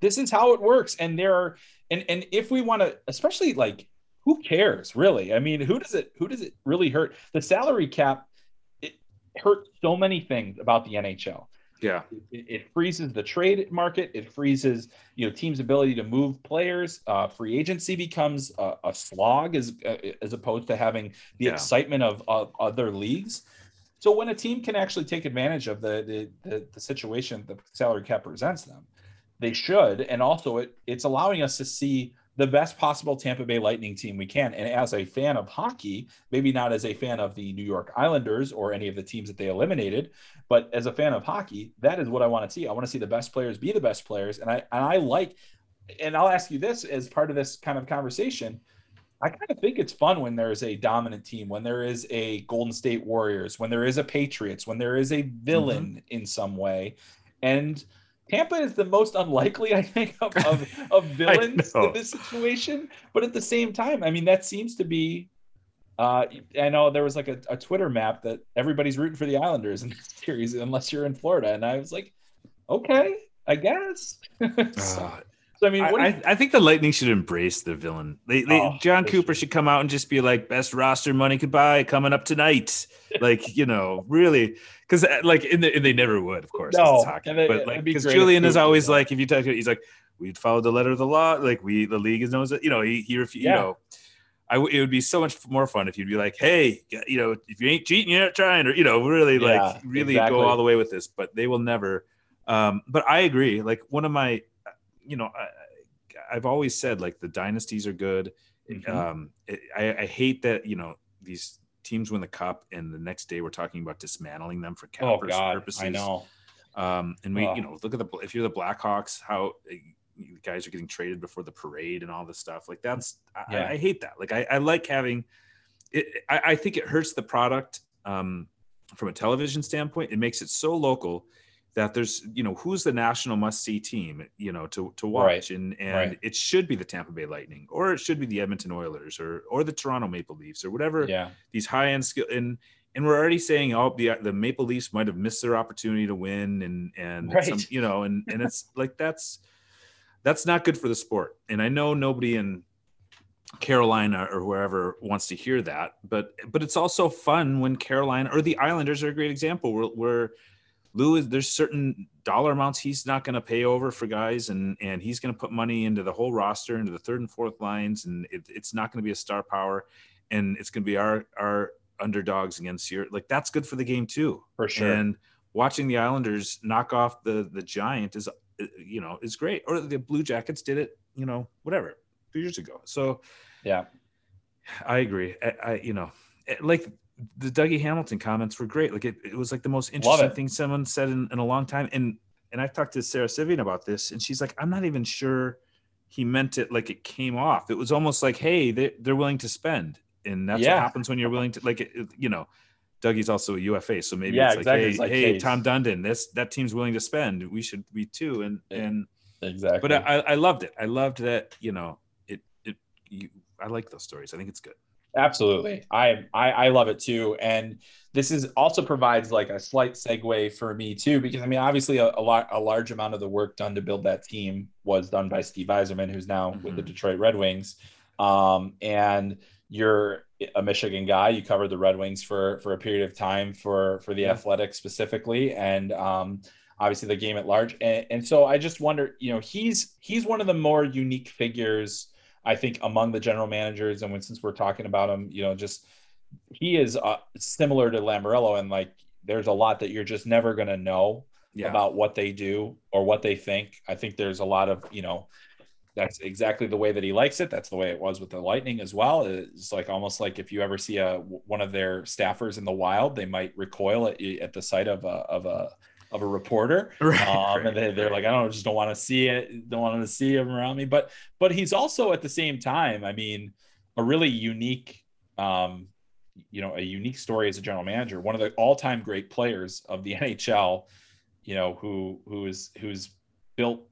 this is how it works. And there are, and and if we want to, especially like, who cares really? I mean, who does it who does it really hurt? The salary cap, hurt so many things about the NHL Yeah. it, it freezes the trade market. It freezes you know teams' ability to move players. Uh, free agency becomes a, a slog as uh, as opposed to having the Yeah. excitement of, of other leagues. So when a team can actually take advantage of the the, the, the situation the salary cap presents them, they should. And also, it it's allowing us to see the best possible Tampa Bay Lightning team we can. And as a fan of hockey, maybe not as a fan of the New York Islanders or any of the teams that they eliminated, but as a fan of hockey, that is what I want to see. I want to see the best players be the best players. And I and I like and I'll ask you this as part of this kind of conversation. I kind of think it's fun when there's a dominant team, when there is a Golden State Warriors, when there is a Patriots, when there is a villain mm-hmm. in some way. And Tampa is the most unlikely, I think, of, of, of villains in this situation. But at the same time, I mean, that seems to be. Uh, I know there was like a, a Twitter map that everybody's rooting for the Islanders in this series, unless you're in Florida. And I was like, okay, I guess. so, uh, so I mean, I, I, I, think the Lightning should embrace the villain. They, they oh, Jon Cooper should come out and just be like, "Best roster money could buy coming up tonight." like you know, really, because uh, like in the, and they never would, of course. No, hockey, it, but like because Julien is always like, if you talk, to, him, he's like, we'd follow the letter of the law. Like we, the league is knows it. You know, he he yeah. you know. I, it would be so much more fun if you'd be like, hey, you know, if you ain't cheating, you're not trying, or you know, really yeah, like really exactly. go all the way with this. But they will never. Um, but I agree. Like one of my you know, I, have always said like the dynasties are good. Mm-hmm. Um, it, I, I, hate that you know these teams win the cup and the next day we're talking about dismantling them for cap oh, God, purposes. I know. Um, and we, oh. you know, look at the if you're the Blackhawks, how uh, guys are getting traded before the parade and all this stuff. Like that's yeah. I, I, hate that. Like I, I like having it. I, I, think it hurts the product um, from a television standpoint. It makes it so local that there's you know who's the national must see team you know to to watch right. and and right. it should be the Tampa Bay Lightning or it should be the Edmonton Oilers or or the Toronto Maple Leafs or whatever yeah. these high end skill and and we're already saying oh the the Maple Leafs might have missed their opportunity to win and and right. some, you know and and it's like that's that's not good for the sport and I know nobody in Carolina or whoever wants to hear that but but it's also fun when Carolina or the Islanders are a great example where, where Lou is there's certain dollar amounts he's not going to pay over for guys, and and he's going to put money into the whole roster, into the third and fourth lines, and it, it's not going to be a star power, and it's going to be our our underdogs against your like that's good for the game too, for sure. And watching the Islanders knock off the the Giant is uh, you know is great, or the Blue Jackets did it, you know, whatever, two years ago. So yeah, I agree. I, I you know eh, like the Dougie Hamilton comments were great. Like it, it was like the most interesting thing someone said in, in, a long time. And and I've talked to Sara Civian about this, and she's like, I'm not even sure he meant it like it came off. It was almost like, hey, they, they're willing to spend, and that's yeah. what happens when you're willing to like, it, you know. Dougie's also a UFA, so maybe yeah, it's like, exactly. hey, it's like, hey, Tom Dundon, this that team's willing to spend. We should be too, and and exactly. But I, I loved it. I loved that. You know, it it. You, I like those stories. I think it's good. Absolutely. I, I, I love it too. And this is also provides like a slight segue for me too, because I mean, obviously a, a lot, a large amount of the work done to build that team was done by Steve Yzerman, who's now mm-hmm. with the mm-hmm. Detroit Red Wings. Um, and you're a Michigan guy. You covered the Red Wings for, for a period of time for, for the yeah. Athletic specifically. And, um, obviously the game at large. And, and so I just wonder, you know, he's, he's one of the more unique figures I think among the general managers, and when since we're talking about him, you know, just he is uh, similar to Lamoriello, and like there's a lot that you're just never gonna know yeah. about what they do or what they think. I think there's a lot of you know that's exactly the way that he likes it. That's the way it was with the Lightning as well. It's like almost like if you ever see a one of their staffers in the wild, they might recoil at, at the sight of a of a of a reporter. Right, um, right, and they, they're like, I don't just don't want to see it, don't want to see him around me. But but he's also at the same time, I mean, a really unique um, you know, a unique story as a general manager, one of the all-time great players of the NHL, you know, who who is who's built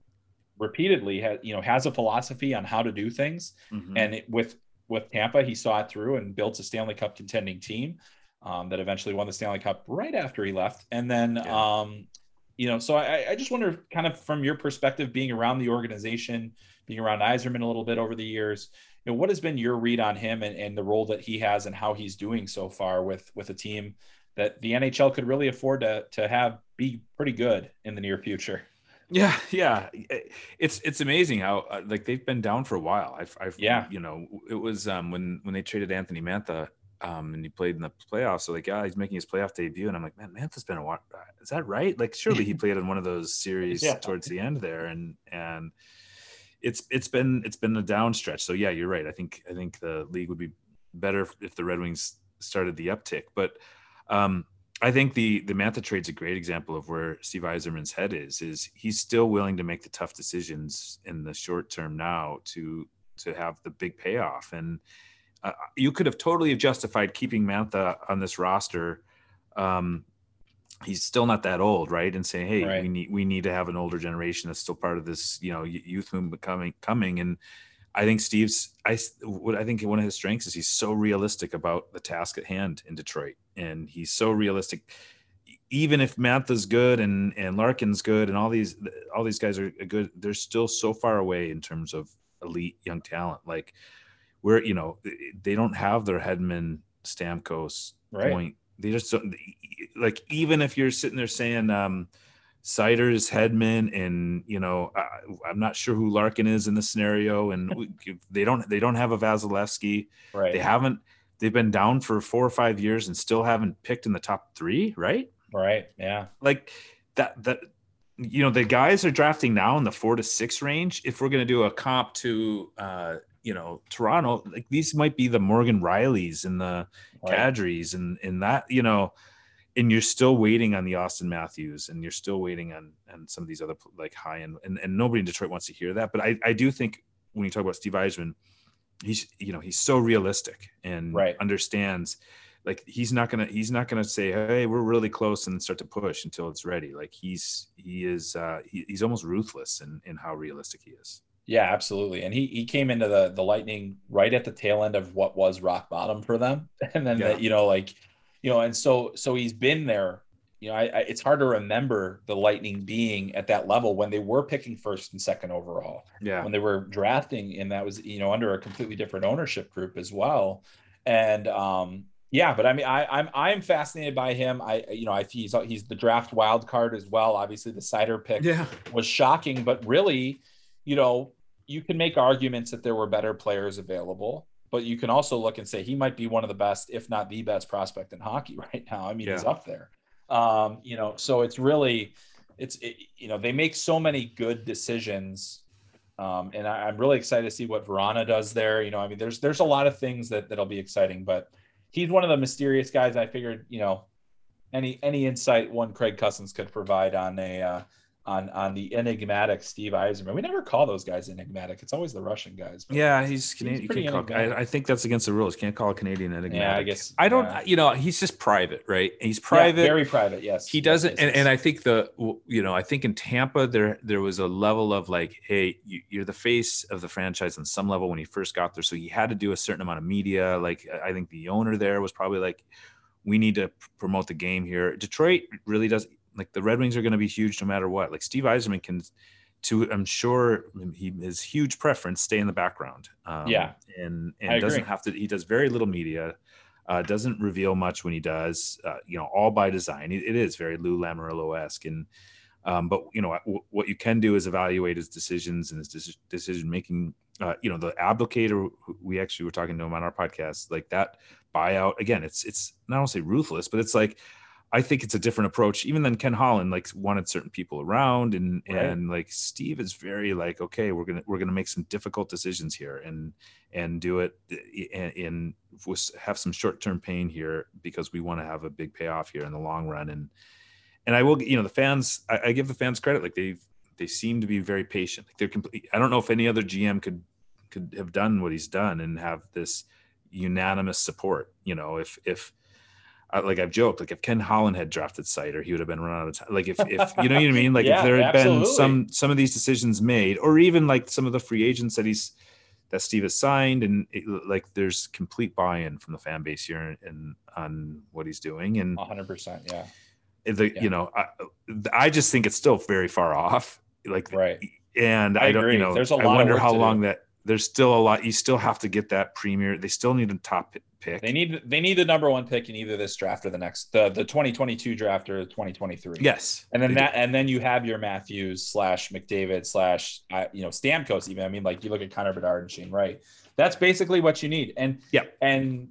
repeatedly has you know has a philosophy on how to do things mm-hmm. and it, with with Tampa he saw it through and built a Stanley Cup contending team um, that eventually won the Stanley Cup right after he left. And then, yeah. um, you know, so I, I just wonder, kind of from your perspective, being around the organization, being around Yzerman a little bit over the years, you know, what has been your read on him and, and the role that he has and how he's doing so far with with a team that the NHL could really afford to to have be pretty good in the near future? Yeah, yeah, it's it's amazing how uh, like they've been down for a while. I've, I've yeah, you know, it was um when when they traded Anthony Mantha um, and he played in the playoffs. So like, yeah, he's making his playoff debut, and I'm like, man, Mantha's been a while. Is that right? Like, surely he played in one of those series yeah. towards the end there, and and it's it's been it's been a down stretch. So yeah, you're right. I think I think the league would be better if the Red Wings started the uptick. But um, I think the the Mantha trade's a great example of where Steve Yzerman's head is. Is he's still willing to make the tough decisions in the short term now to to have the big payoff. And uh, you could have totally justified keeping Mantha on this roster. Um, he's still not that old, right? And saying, hey, right. we need we need to have an older generation that's still part of this, you know, youth movement coming coming. And I think Steve's I what I think one of his strengths is he's so realistic about the task at hand in Detroit, and he's so realistic. Even if Mantha's good and and Larkin's good and all these all these guys are good, they're still so far away in terms of elite young talent. Like we're you know they don't have their Hedman Stamkos right. point. They just don't like even if you're sitting there saying um Seider's Hedman, and you know, I, am not sure who Larkin is in this scenario, and we, they don't they don't have a Vasilevskiy. Right. They haven't. They've been down for four or five years and still haven't picked in the top three. Right. Right. Yeah. Like that. That you know the guys are drafting now in the four to six range. If we're going to do a comp to uh, you know Toronto, like these might be the Morgan Rielly's and the right. And and that you know and you're still waiting on the Auston Matthews and you're still waiting on on some of these other like high end and, and nobody in Detroit wants to hear that. But I, I do think when you talk about Steve Yzerman, he's you know he's so realistic and right. understands like he's not gonna he's not gonna say hey we're really close and start to push until it's ready like he's he is uh he, he's almost ruthless in in how realistic he is yeah absolutely and he he came into the the lightning right at the tail end of what was rock bottom for them and then yeah. the, you know like you know, and so so he's been there. You know, I, I, it's hard to remember the Lightning being at that level when they were picking first and second overall. Yeah, when they were drafting, and that was you know under a completely different ownership group as well. And um, yeah, but I mean, I, I'm I'm fascinated by him. I you know I he's he's the draft wild card as well. Obviously, the Seider pick yeah. was shocking, but really, you know, you can make arguments that there were better players available but you can also look and say he might be one of the best, if not the best prospect in hockey right now. I mean, yeah. he's up there. Um, you know, so it's really, it's, it, you know, they make so many good decisions. Um, and I, am really excited to see what Vrana does there. You know, I mean, there's, there's a lot of things that, that'll be exciting, but he's one of the mysterious guys. I figured, you know, any, any insight one Craig Custance could provide on a, uh, on on the enigmatic Steve Yzerman. We never call those guys enigmatic. It's always the Russian guys. Yeah, he's Canadian. He's call, I, I, think that's against the rules. Can't call a Canadian enigmatic. Yeah, I guess. I don't. Yeah. You know, he's just private, right? He's private, yeah, very private. Yes, he doesn't. Yes, and, and I think the you know I think in Tampa there there was a level of like, hey, you, you're the face of the franchise on some level when he first got there, so he had to do a certain amount of media. Like I think the owner there was probably like we need to promote the game here. Detroit really does like the Red Wings are going to be huge no matter what. Like Steve Yzerman can, to I'm sure he his huge preference stay in the background. Um, yeah, and and doesn't have to. He does very little media. Uh, doesn't reveal much when he does. Uh, you know, all by design. It, it is very Lou Lamoriello esque, and um, but you know w- what you can do is evaluate his decisions and his decision making. Uh, you know, the Abdelkader we actually were talking to him on our podcast, like that buyout. Again, it's it's not only say ruthless, but it's like I think it's a different approach, even than Ken Holland like wanted certain people around, and right. and like Steve is very like, okay, we're gonna we're gonna make some difficult decisions here, and and do it eh, eh, in, in have some short term pain here because we want to have a big payoff here in the long run, and and I will, you know, the fans, I, I give the fans credit, like they they seem to be very patient. Like they're complete. I don't know if any other GM could could have done what he's done and have this unanimous support. You know, if if like I've joked, like if Ken Holland had drafted Seider, he would have been run out of time. Like if, if you know what I mean? Like yeah, if there had absolutely. been some some of these decisions made, or even like some of the free agents that he's that Steve has signed, and it, like there's complete buy-in from the fan base here and on what he's doing, and 100, percent yeah. Eh, the yeah. you know I, I just think it's still very far off. Like right, and I, I don't you know. There's a lot I wonder how long do. that there's still a lot. You still have to get that premier. They still need a top pick. They need they need the number one pick in either this draft or the next the the 2022 draft or 2023. Yes, and then that do. and then you have your Matthews slash McDavid slash you know Stamkos even. I mean, like you look at Connor Bedard and Shane Wright. That's basically what you need. And yeah, and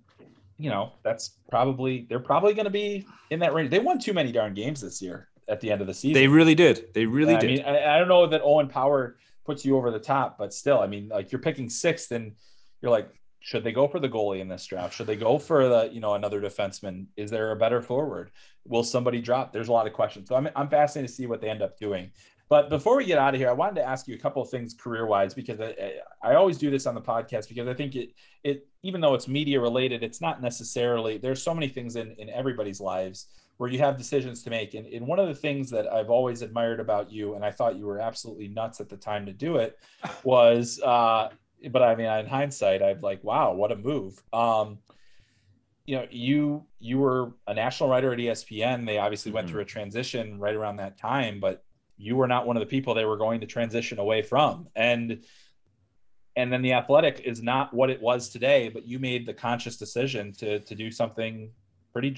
you know that's probably they're probably going to be in that range. They won too many darn games this year at the end of the season. They really did. They really did. I mean, I, I don't know that Owen Power puts you over the top. But still, I mean, like you're picking sixth, and you're like, should they go for the goalie in this draft? Should they go for the you know another defenseman? Is there a better forward? Will somebody drop? There's a lot of questions. So I'm I'm fascinated to see what they end up doing. But before we get out of here, I wanted to ask you a couple of things career wise because I, I always do this on the podcast because I think it it even though it's media related, it's not necessarily. There's so many things in in everybody's lives where you have decisions to make. And, and one of the things that I've always admired about you, and I thought you were absolutely nuts at the time to do it, was, uh, but I mean, in hindsight, I've like, wow, what a move. Um, you know, you you were a national writer at ESPN. They obviously went mm-hmm. through a transition right around that time, but you were not one of the people they were going to transition away from. And and then the athletic is not what it was today, but you made the conscious decision to to do something pretty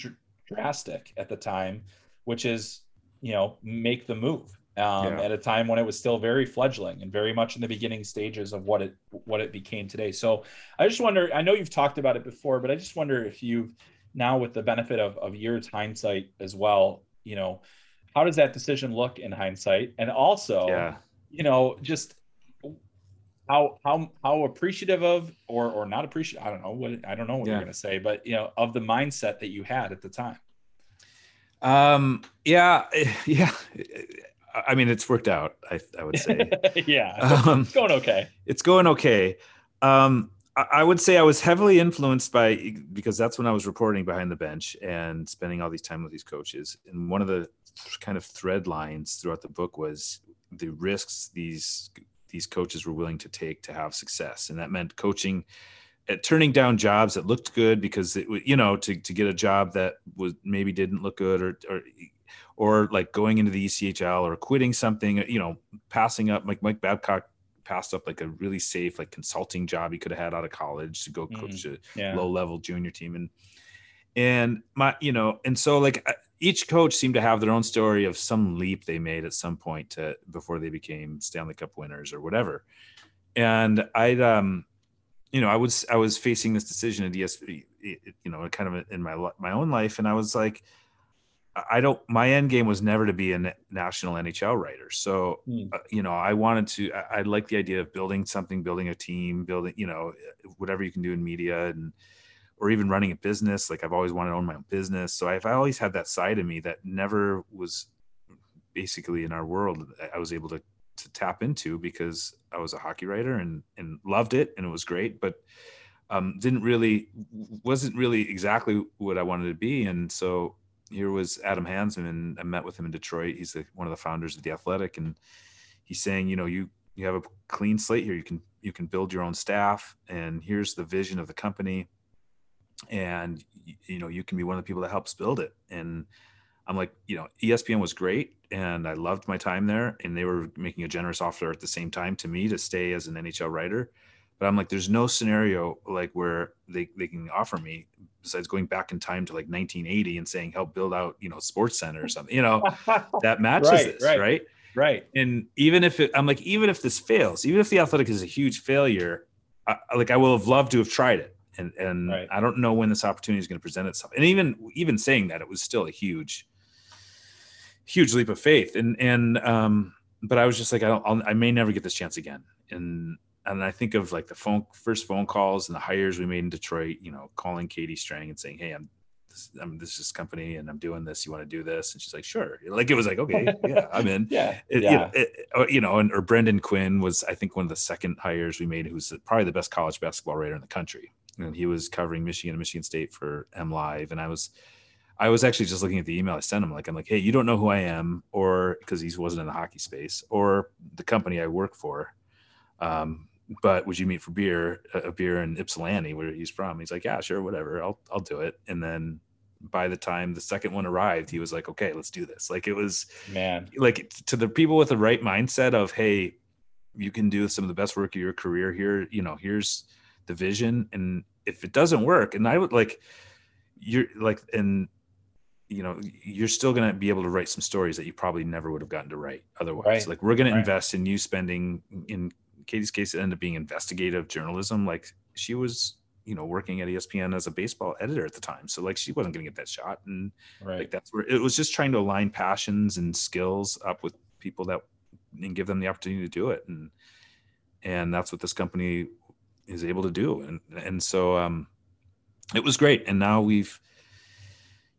drastic at the time, which is, you know, make the move um, yeah. at a time when it was still very fledgling and very much in the beginning stages of what it what it became today. So I just wonder. I know you've talked about it before, but I just wonder if you've now with the benefit of of years hindsight as well. You know, how does that decision look in hindsight? And also, yeah. you know, just how how how appreciative of or or not appreciative i don't know what i don't know what yeah. you're going to say but you know of the mindset that you had at the time. Um yeah yeah. I mean it's worked out i, I would say. Yeah. Um, it's going okay. it's going okay. Um I would say I was heavily influenced by because that's when I was reporting behind the bench and spending all these time with these coaches. And one of the kind of thread lines throughout the book was the risks these these coaches were willing to take to have success, and that meant coaching, at uh, turning down jobs that looked good because it you know to to get a job that was maybe didn't look good or or or like going into the ECHL or quitting something, you know, passing up like Mike Babcock passed up like a really safe like consulting job he could have had out of college to go coach mm, a yeah. low level junior team. And and my you know and so like each coach seemed to have their own story of some leap they made at some point to before they became Stanley Cup winners or whatever. And I'd, um, you know, I was I was facing this decision at ESP, you know, kind of in my my own life, and I was like, I don't. My end game was never to be a national NHL writer. So, mm. uh, you know, I wanted to. I, I like the idea of building something, building a team, building, you know, whatever you can do in media and or even running a business. Like I've always wanted to own my own business. So I've always had that side of me that never was basically in our world. I was able to to tap into because I was a hockey writer and and loved it and it was great, but um, didn't really wasn't really exactly what I wanted to be. And so here was Adam Hansmann, and I met with him in Detroit. He's the, one of the founders of the Athletic, and he's saying, you know, you you have a clean slate here. You can you can build your own staff, and here's the vision of the company and you know you can be one of the people that helps build it. And i'm like you know espn was great and i loved my time there and they were making a generous offer at the same time to me to stay as an nhl writer. But i'm like there's no scenario like where they, they can offer me besides going back in time to like 1980 and saying help build out you know sports center or something you know that matches right, this right, right. Right and even if it i'm like even if this fails even if the athletic is a huge failure I, like i will have loved to have tried it and and right. I don't know when this opportunity is going to present itself. And even even saying that, it was still a huge, huge leap of faith. And and um, but I was just like, I don't, I'll, I may never get this chance again. And and I think of like the phone first phone calls and the hires we made in Detroit. You know, calling Katie Strang and saying, "Hey, I'm this, I'm this is company and I'm doing this. You want to do this?" And she's like, "Sure." Like it was like, "Okay, yeah, I'm in." yeah, it, yeah. You know, it, you know, and or Brendan Quinn was I think one of the second hires we made, who's probably the best college basketball writer in the country and he was covering Michigan and Michigan State for MLive, and I was. I was actually just looking at the email I sent him. Like, I'm like, hey, you don't know who I am, or because he wasn't in the hockey space, or the company I work for. Um, but would you meet for beer, a beer in Ypsilanti, where he's from? He's like, yeah, sure, whatever, I'll I'll do it. And then by the time the second one arrived, he was like, okay, let's do this. Like it was, man, like to the people with the right mindset of, hey, you can do some of the best work of your career here. You know, here's the vision and if it doesn't work and i would like you're like and you know you're still going to be able to write some stories that you probably never would have gotten to write otherwise right. like we're going right. to invest in you spending in katie's case it ended up being investigative journalism like she was you know working at espn as a baseball editor at the time so like she wasn't going to get that shot and right. like that's where it was just trying to align passions and skills up with people that and give them the opportunity to do it and and that's what this company is able to do and and so um it was great and now we've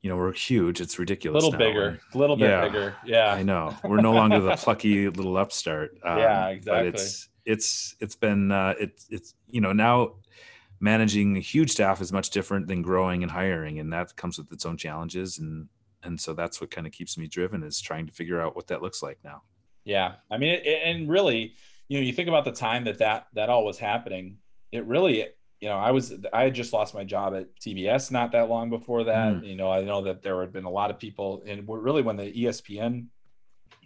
you know we're huge it's ridiculous. A little now. bigger, a little bit Yeah. bigger. Yeah. i know we're no longer the plucky little upstart um, Yeah, exactly. but it's it's it's been uh it's it's you know now managing a huge staff is much different than growing and hiring and that comes with its own challenges and and so that's what kind of keeps me driven is trying to figure out what that looks like now Yeah, I mean, it, and really, you know, you think about the time that that that all was happening. It really, you know, I was I had just lost my job at TBS not that long before that. Mm. You know, I know that there had been a lot of people, and really when the ESPN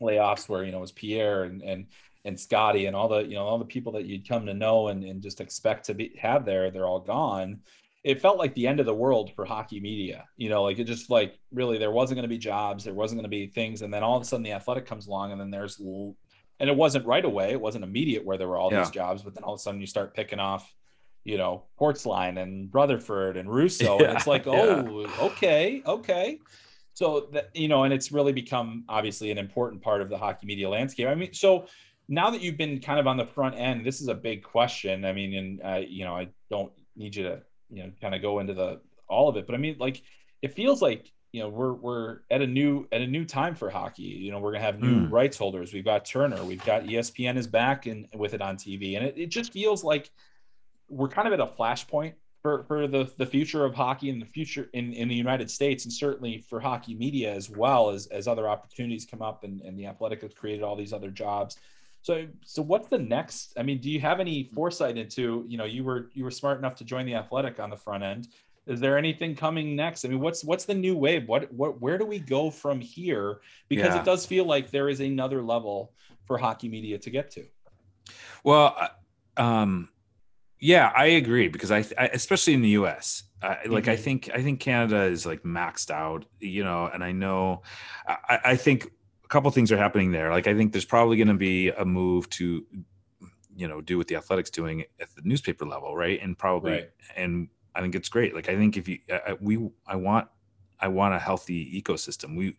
layoffs were, you know, it was Pierre and and and Scotty and all the you know all the people that you'd come to know and and just expect to be have there, they're all gone. It felt like the end of the world for hockey media. You know, like it just like really there wasn't going to be jobs, there wasn't going to be things, and then all of a sudden the athletic comes along, and then there's l- and it wasn't right away, it wasn't immediate where there were all these jobs, but then all of a sudden you start picking off, you know, Portzline and Rutherford and Russo, and it's Yeah, like, yeah. oh, okay, okay. So that you know, and it's really become obviously an important part of the hockey media landscape. I mean, so now that you've been kind of on the front end, this is a big question. I mean, and uh, you know, I don't need you to you know kind of go into the all of it, but I mean, like, it feels like you know we're we're at a new at a new time for hockey. You know, we're gonna have new Mm. rights holders. We've got Turner. We've got ESPN is back and with it on TV, and it, it just feels like we're kind of at a flashpoint for, for the, the future of hockey and the future in, in the United States and certainly for hockey media as well as, as other opportunities come up and, and the athletic has created all these other jobs. So, so what's the next, I mean, do you have any foresight into, you know, you were, you were smart enough to join the athletic on the front end. Is there anything coming next? I mean, what's, what's the new wave? What, what, where do we go from here? Because Yeah. it does feel like there is another level for hockey media to get to. Well, um, yeah, I agree because I, I especially in the U.S. I, like I Mhm. think I think Canada is like maxed out, you know, and I know I, I think a couple things are happening there. Like I think there's probably going to be a move to, you know, do what the athletics doing at the newspaper level, right? And probably Right. and I think it's great. Like I think if you I, we I want I want a healthy ecosystem. We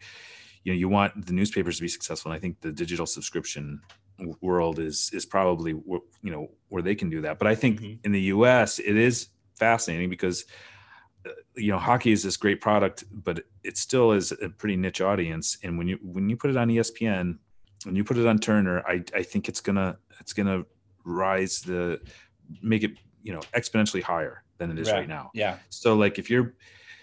you know you want the newspapers to be successful and i think the digital subscription world is is probably you know where they can do that but i think Mhm. in the us it is fascinating because uh, you know hockey is this great product but it still is a pretty niche audience and when you when you put it on espn when you put it on turner i i think it's gonna it's gonna rise the make it you know exponentially higher than it is right. now. Yeah. so like if you're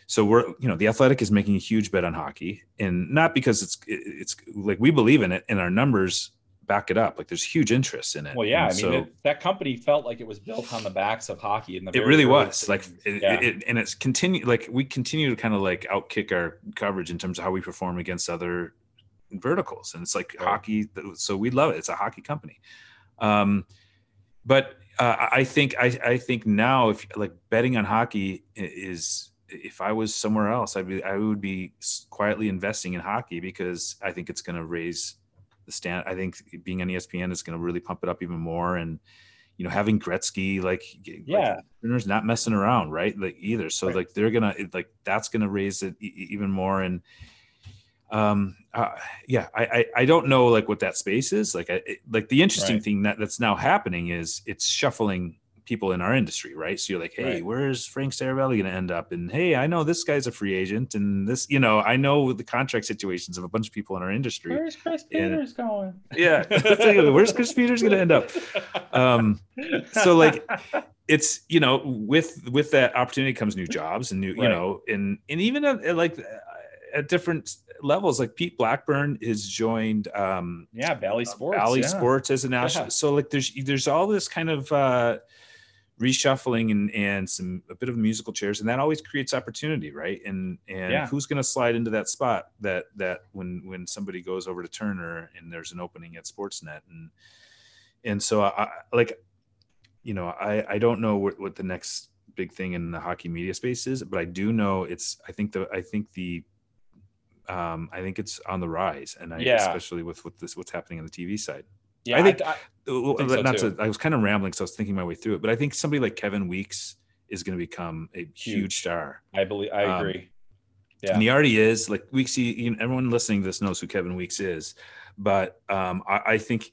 so we're you know the athletic is making a huge bet on hockey and not because it's it's like we believe in it and our numbers back it up. Like there's huge interest in it. Well, yeah, And I mean, so it, that company felt like it was built on the backs of hockey, and the it really was. like it, yeah. it, and it's continue like we continue to kind of like outkick our coverage in terms of how we perform against other verticals. And it's like Right. hockey so we love it. It's a hockey company. Um but uh, i think I, I think now if like betting on hockey is if i was somewhere else i'd be i would be quietly investing in hockey because i think it's going to raise the stand i think being on espn is going to really pump it up even more and you know having gretzky like like, Yeah. Turner's not messing around, right? Like either. So Right. like they're gonna like that's gonna raise it e- even more. And um, uh, yeah, I, I I don't know like what that space is. Like I it, like the interesting Right. thing that that's now happening is it's shuffling people in our industry, right? So you're like, hey, Right. where's Frank Seravalli gonna end up? And hey, I know this guy's a free agent, and this, you know, I know the contract situations of a bunch of people in our industry. Where's Chris And- Peters going? Yeah, where's Chris Peters gonna end up? Um, so like it's you know with with that opportunity comes new jobs and new you know and and even at, like at different levels like pete blackburn has joined um yeah, Bally Sports. Bally yeah. Sports as a national. Yeah. So like there's there's all this kind of uh reshuffling and and some a bit of musical chairs and that always creates opportunity right and and Yeah. who's going to slide into that spot that that when when somebody goes over to turner and there's an opening at sportsnet and and so i, I like you know i i don't know what, what the next big thing in the hockey media space is but i do know it's i think the i think the um i think it's on the rise and i Yeah. especially with with this what's happening on the tv side Yeah, I think- I, well, think so not too. to, I was kind of rambling, so I was thinking my way through it. But I think somebody like Kevin Weeks is going to become a huge, Huge. star, I believe I Um, agree. Yeah. and he already is. Like Weeks, he, you know, everyone listening to this knows who Kevin Weeks is. but um, I, I think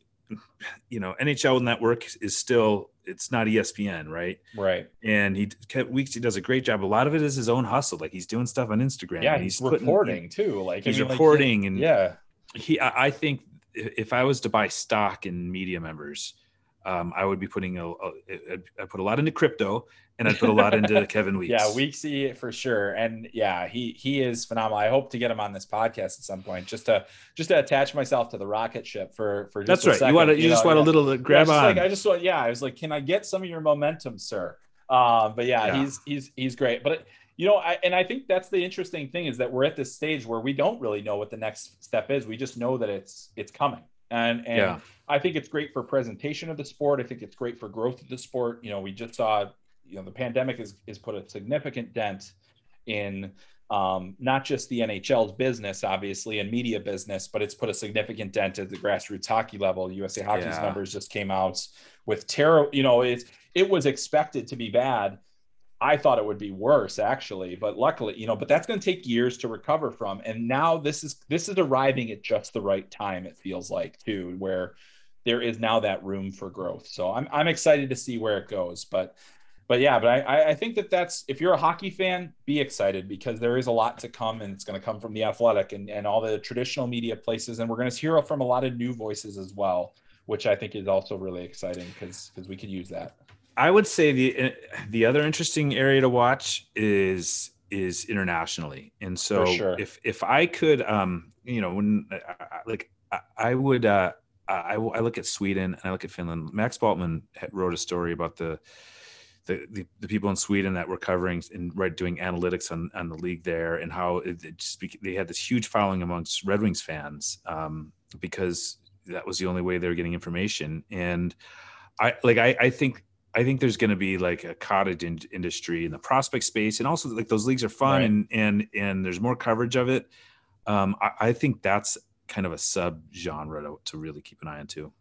you know NHL Network is still it's not ESPN, right? Right. And he Weeks he does a great job. A lot of it is his own hustle. Like he's doing stuff on Instagram. Yeah, he's, he's reporting putting, too. Like he's I mean, reporting like, and yeah. He, I think if I was to buy stock in media members, um, I would be putting a, a I put a lot into crypto and I put a lot into Kevin Weeks. Yeah, Weeksy for sure, and yeah, he he is phenomenal. I hope to get him on this podcast at some point, just to just to attach myself to the rocket ship for for. That's right. Second, you want to, you, you just know, want yeah. a little uh, grab yeah, on. Like, I just want, yeah, I was like, can I get some of your momentum, sir? Um, but yeah, yeah, he's he's he's great. But you know, I and I think that's the interesting thing is that we're at this stage where we don't really know what the next step is. We just know that it's it's coming and and yeah. I think it's great for presentation of the sport. I think it's great for growth of the sport. You know, we just saw, you know, the pandemic has has put a significant dent in um, not just the NHL's business, obviously, and media business, but it's put a significant dent at the grassroots hockey level. USA Hockey's yeah. numbers just came out with terror. You know, it it was expected to be bad, I thought it would be worse actually, but luckily, you know, but that's going to take years to recover from. And now this is this is arriving at just the right time. It feels like too, where there is now that room for growth. So I'm I'm excited to see where it goes. But but yeah, but I I think that that's if you're a hockey fan, be excited because there is a lot to come, and it's going to come from the athletic and and all the traditional media places, and we're going to hear from a lot of new voices as well, which I think is also really exciting because because we could use that. I would say the the other interesting area to watch is is internationally, and so sure. if if I could, um, you know, when like I, I would, uh, I, I look at Sweden and I look at Finland. Max Bultman wrote a story about the the, the, the, people in Sweden that were covering and right doing analytics on, on the league there and how it, it just they had this huge following amongst Red Wings fans um, because that was the only way they were getting information. And I like I, I think I think there's going to be like a cottage in- industry in the prospect space, and also like those leagues are fun right. and and and there's more coverage of it. Um, I, I think that's kind of a sub genre to, to really keep an eye on too.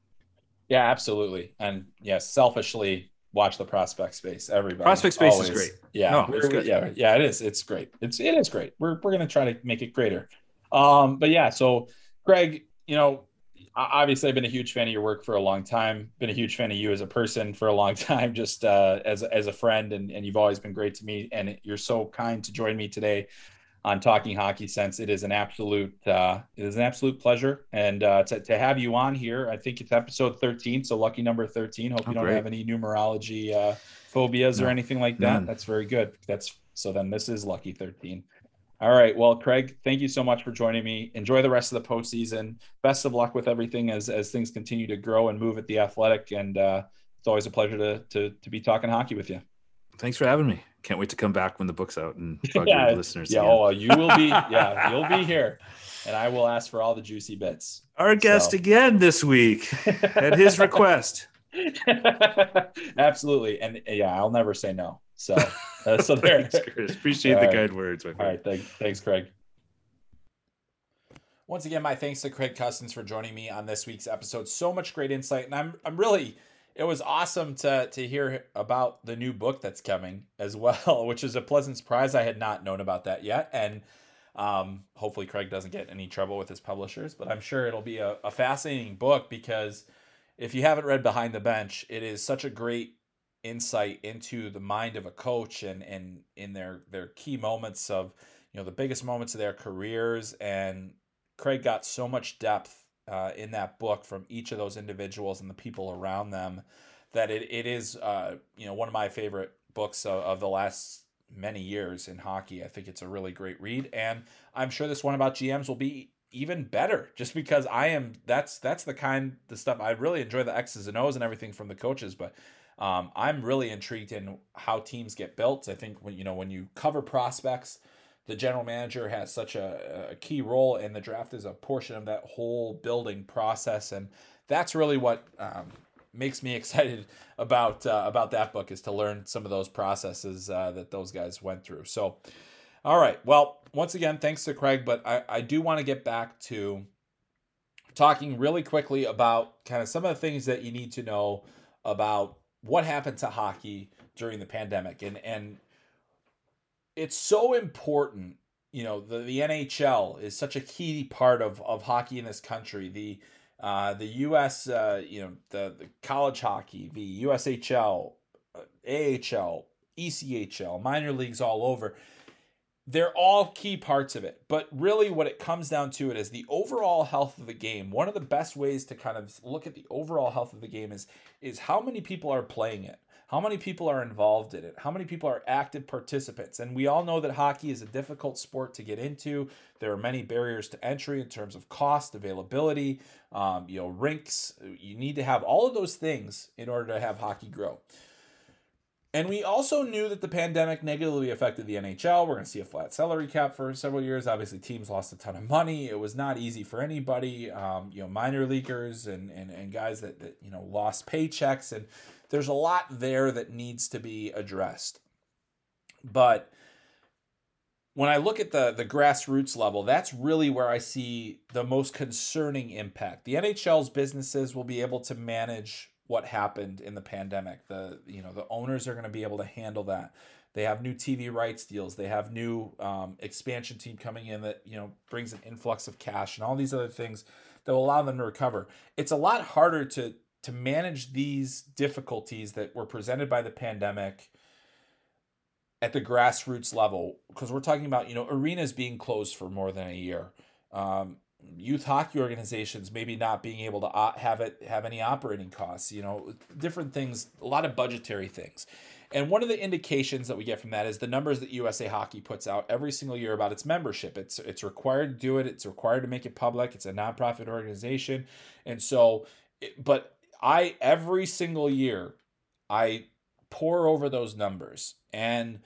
Yeah, absolutely, and yes, selfishly watch the prospect space. Everybody, prospect space always, is great. Yeah, no, it's good. yeah, yeah, it is. It's great. It's it is great. We're we're gonna try to make it greater. Um, but yeah, so Greg, you know, obviously I've been a huge fan of your work for a long time. Been a huge fan of you as a person for a long time, just uh, as as a friend, and and you've always been great to me. And you're so kind to join me today on Talking Hockey Sense. It is an absolute uh, it is an absolute pleasure, and uh, to to have you on here. I think it's episode 13, so lucky number 13. Hope oh, you don't great. have any numerology uh, phobias no, or anything like that. None. That's very good. That's so then this is lucky 13. All right. Well, Craig, thank you so much for joining me. Enjoy the rest of the postseason. Best of luck with everything as as things continue to grow and move at the athletic. And uh, it's always a pleasure to, to to be talking hockey with you. Thanks for having me. Can't wait to come back when the book's out and talk yeah, to listeners. Yeah, oh, you will be. Yeah, you'll be here, and I will ask for all the juicy bits. Our guest so. again this week at his request. Absolutely, and yeah, I'll never say no. So, uh, so there. thanks, Chris. Appreciate All the right. kind words. My friend. All right, thanks, thanks, Craig. Once again, my thanks to Craig Custance for joining me on this week's episode. So much great insight, and I'm I'm really it was awesome to to hear about the new book that's coming as well, which is a pleasant surprise. I had not known about that yet, and um, hopefully Craig doesn't get any trouble with his publishers, but I'm sure it'll be a, a fascinating book because if you haven't read Behind the Bench, it is such a great insight into the mind of a coach and and in their their key moments of you know the biggest moments of their careers and Craig got so much depth uh, in that book from each of those individuals and the people around them that it, it is uh, you know one of my favorite books of, of the last many years in hockey. I think it's a really great read and I'm sure this one about GMs will be even better just because I am that's that's the kind the stuff I really enjoy the X's and O's and everything from the coaches but um, I'm really intrigued in how teams get built. I think when you know when you cover prospects, the general manager has such a, a key role, and the draft is a portion of that whole building process, and that's really what um, makes me excited about uh, about that book is to learn some of those processes uh, that those guys went through. So, all right, well, once again, thanks to Craig, but I, I do want to get back to talking really quickly about kind of some of the things that you need to know about what happened to hockey during the pandemic and and it's so important you know the, the NHL is such a key part of, of hockey in this country. The uh, the U.S. Uh, you know the, the college hockey, the USHL, AHL, ECHL, minor leagues all over. They're all key parts of it. But really, what it comes down to it is the overall health of the game. One of the best ways to kind of look at the overall health of the game is is how many people are playing it. How many people are involved in it? How many people are active participants? And we all know that hockey is a difficult sport to get into. There are many barriers to entry in terms of cost, availability, um, you know, rinks. You need to have all of those things in order to have hockey grow. And we also knew that the pandemic negatively affected the NHL. We're going to see a flat salary cap for several years. Obviously, teams lost a ton of money. It was not easy for anybody. Um, you know, minor leaguers and, and, and guys that, that, you know, lost paychecks. And there's a lot there that needs to be addressed. But when I look at the, the grassroots level, that's really where I see the most concerning impact. The NHL's businesses will be able to manage what happened in the pandemic. The you know the owners are going to be able to handle that. They have new TV rights deals. They have new um, expansion team coming in that you know brings an influx of cash and all these other things that will allow them to recover. It's a lot harder to to manage these difficulties that were presented by the pandemic at the grassroots level because we're talking about you know arenas being closed for more than a year. Um, youth hockey organizations maybe not being able to uh, have it have any operating costs you know different things a lot of budgetary things and one of the indications that we get from that is the numbers that USA Hockey puts out every single year about its membership. It's it's required to do it. It's required to make it public. It's a nonprofit organization, and so, but I every single year, I pour over those numbers, and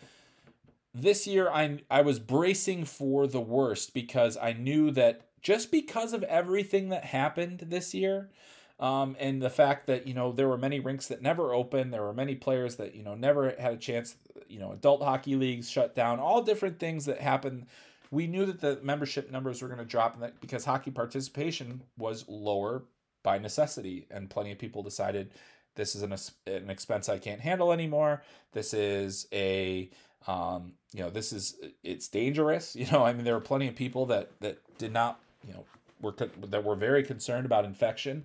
this year I I was bracing for the worst because I knew that just because of everything that happened this year. Um, and the fact that you know there were many rinks that never opened, there were many players that you know never had a chance. You know, adult hockey leagues shut down, all different things that happened. We knew that the membership numbers were going to drop, and that because hockey participation was lower by necessity, and plenty of people decided this is an, an expense I can't handle anymore. This is a um, you know this is it's dangerous. You know, I mean there were plenty of people that that did not you know we're that we're very concerned about infection.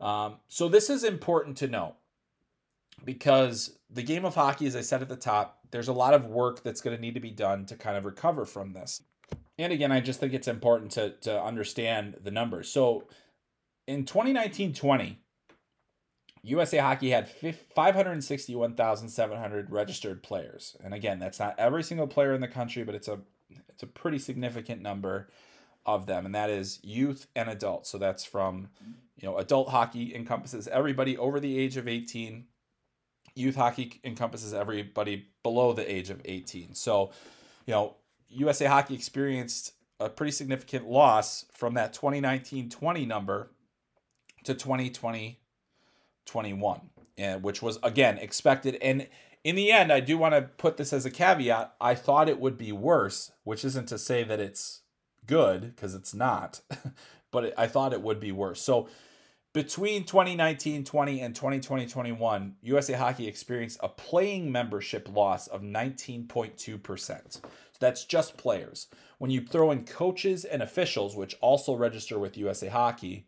Um, so this is important to know because the game of hockey, as I said at the top, there's a lot of work that's going to need to be done to kind of recover from this. And again, I just think it's important to to understand the numbers. So in 2019-20, USA Hockey had 561,700 registered players. And again, that's not every single player in the country, but it's a it's a pretty significant number of them, and that is youth and adults. So that's from, you know, adult hockey encompasses everybody over the age of 18. Youth hockey encompasses everybody below the age of 18. So, you know, USA Hockey experienced a pretty significant loss from that 2019 20 number to 2020 21, and which was again expected. And in the end, I do want to put this as a caveat. I thought it would be worse, which isn't to say that it's good because it's not, but it, I thought it would be worse. So between 2019 20 and 2020 21, USA Hockey experienced a playing membership loss of 19.2%. So that's just players. When you throw in coaches and officials, which also register with USA Hockey,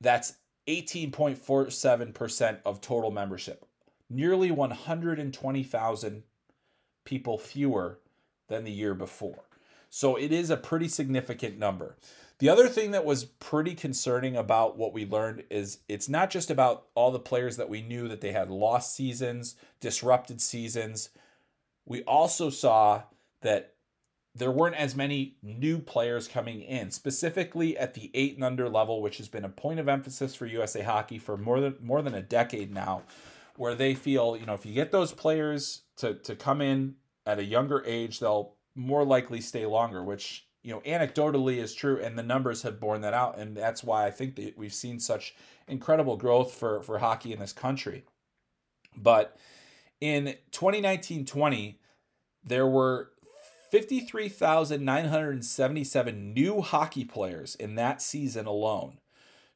that's 18.47% of total membership. Nearly 120,000 people fewer than the year before. So it is a pretty significant number. The other thing that was pretty concerning about what we learned is it's not just about all the players that we knew that they had lost seasons, disrupted seasons. We also saw that there weren't as many new players coming in, specifically at the eight and under level, which has been a point of emphasis for USA Hockey for more than more than a decade now, where they feel, you know, if you get those players to to come in at a younger age, they'll more likely stay longer, which you know anecdotally is true, and the numbers have borne that out, and that's why I think that we've seen such incredible growth for for hockey in this country. But in 2019-20, there were 53,977 new hockey players in that season alone.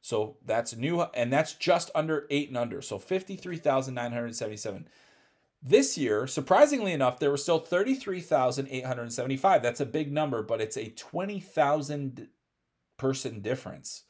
So that's new, and that's just under eight and under. So 53,977. This year, surprisingly enough, there were still 33,875. That's a big number, but it's a 20,000 person difference,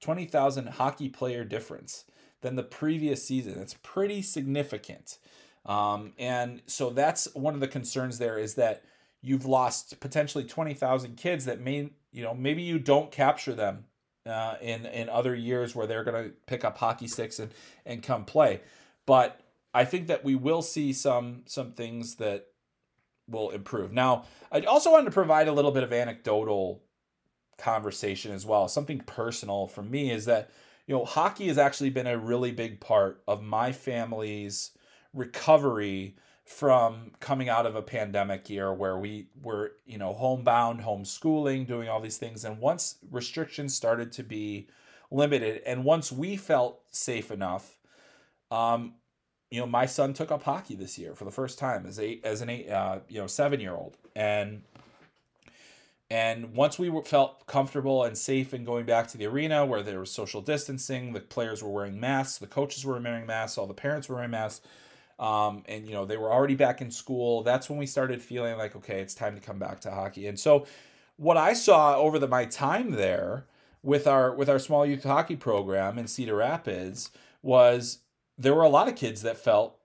20,000 hockey player difference than the previous season. It's pretty significant. Um, and so that's one of the concerns there is that you've lost potentially 20,000 kids that may, you know, maybe you don't capture them uh, in in other years where they're going to pick up hockey sticks and and come play. But I think that we will see some some things that will improve. Now, I also wanted to provide a little bit of anecdotal conversation as well. Something personal for me is that you know hockey has actually been a really big part of my family's recovery from coming out of a pandemic year where we were you know homebound homeschooling doing all these things and once restrictions started to be limited and once we felt safe enough um, you know, my son took up hockey this year for the first time as a as an eight, uh, you know, seven year old, and and once we felt comfortable and safe in going back to the arena where there was social distancing, the players were wearing masks, the coaches were wearing masks, all the parents were wearing masks, um, and you know they were already back in school. That's when we started feeling like, okay, it's time to come back to hockey. And so, what I saw over the my time there with our with our small youth hockey program in Cedar Rapids was there were a lot of kids that felt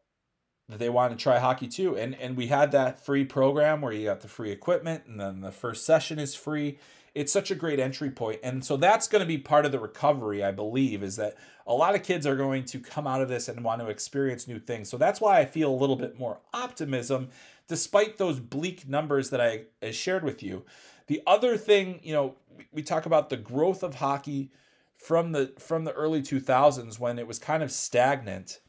that they wanted to try hockey too. And and we had that free program where you got the free equipment and then the first session is free. It's such a great entry point. And so that's going to be part of the recovery, I believe, is that a lot of kids are going to come out of this and want to experience new things. So that's why I feel a little bit more optimism despite those bleak numbers that I, I shared with you. The other thing, you know, we talk about the growth of hockey from the from the early 2000s when it was kind of stagnant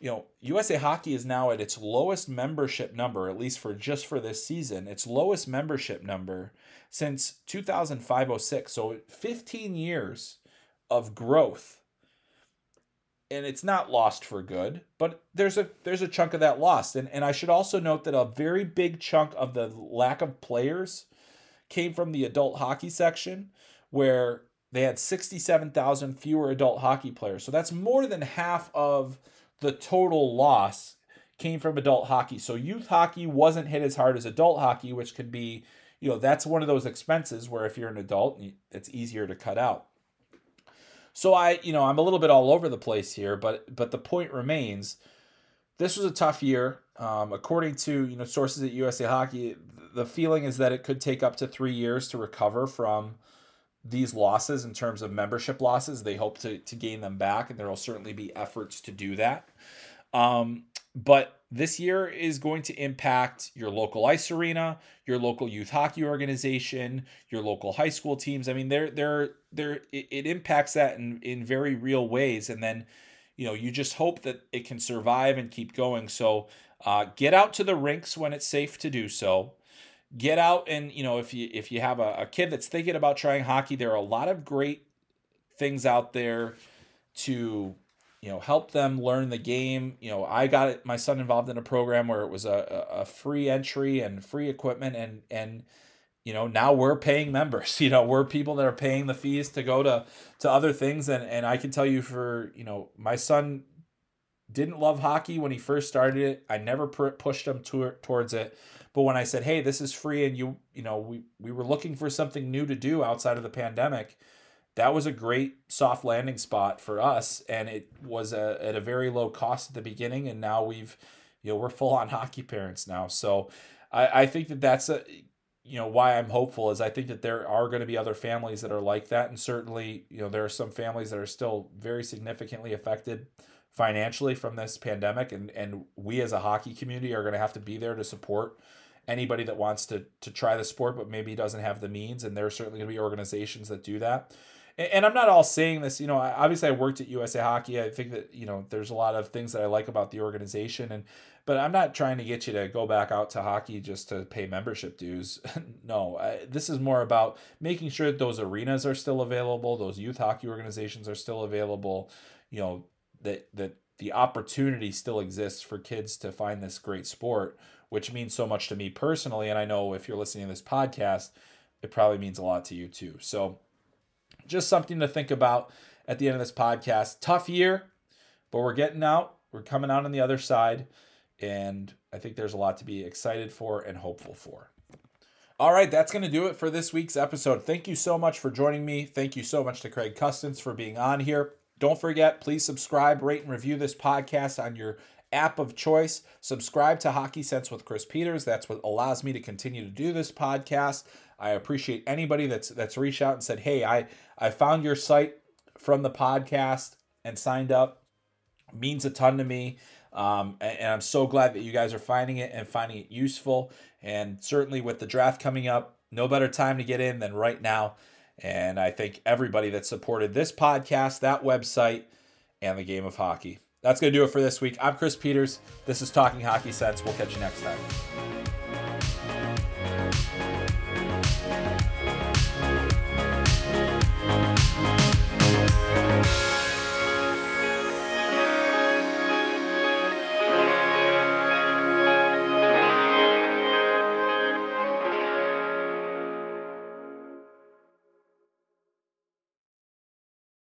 you know USA Hockey is now at its lowest membership number at least for just for this season its lowest membership number since 2005-06 so 15 years of growth. And it's not lost for good but there's a there's a chunk of that lost. And and I should also note that a very big chunk of the lack of players came from the adult hockey section where they had 67,000 fewer adult hockey players. So that's more than half of the total loss came from adult hockey. So youth hockey wasn't hit as hard as adult hockey, which could be, you know, that's one of those expenses where if you're an adult, it's easier to cut out. So I, you know, I'm a little bit all over the place here, but but the point remains, this was a tough year. Um, according to you know sources at USA Hockey, the feeling is that it could take up to three years to recover from these losses in terms of membership losses. They hope to, to gain them back, and there will certainly be efforts to do that. Um, but this year is going to impact your local ice arena, your local youth hockey organization, your local high school teams. I mean, they're they're they're it, it impacts that in, in very real ways. And then, you know, you just hope that it can survive and keep going. So uh, get out to the rinks when it's safe to do so get out and you know if you if you have a, a kid that's thinking about trying hockey there are a lot of great things out there to you know help them learn the game. You know i got my son involved in a program where it was a, a free entry and free equipment and and you know now we're paying members you know we're people that are paying the fees to go to to other things. And and i can tell you for you know my son didn't love hockey when he first started it. I never pushed him to, towards it but when I said, "Hey, this is free," and you, you know, we we were looking for something new to do outside of the pandemic, that was a great soft landing spot for us, and it was a, at a very low cost at the beginning, and now we've, you know, we're full on hockey parents now. So, I I think that that's a you know why I'm hopeful is I think that there are going to be other families that are like that, and certainly you know there are some families that are still very significantly affected financially from this pandemic, and and we as a hockey community are going to have to be there to support anybody that wants to to try the sport but maybe doesn't have the means and there are certainly going to be organizations that do that. And, i'm not all saying this you know obviously i worked at usa hockey. I think that you know there's a lot of things that i like about the organization and but i'm not trying to get you to go back out to hockey just to pay membership dues. No I, this is more about making sure that those arenas are still available those youth hockey organizations are still available you know that that the opportunity still exists for kids to find this great sport which means so much to me personally. And I know if you're listening to this podcast, it probably means a lot to you too. So, just something to think about at the end of this podcast. Tough year, but we're getting out. We're coming out on the other side. And I think there's a lot to be excited for and hopeful for. All right, that's going to do it for this week's episode. Thank you so much for joining me. Thank you so much to Craig Custance for being on here. Don't forget, please subscribe, rate, and review this podcast on your app of choice. Subscribe to Hockey Sense with Chris Peters. That's what allows me to continue to do this podcast. I appreciate anybody that's that's reached out and said, "Hey, I I found your site from the podcast and signed up." means a ton to me. Um, and, and I'm so glad that you guys are finding it and finding it useful. And certainly with the draft coming up, no better time to get in than right now. And I thank everybody that supported this podcast, that website, and the game of hockey. That's going to do it for this week. I'm Chris Peters. This is Talking Hockey Sense. We'll catch you next time.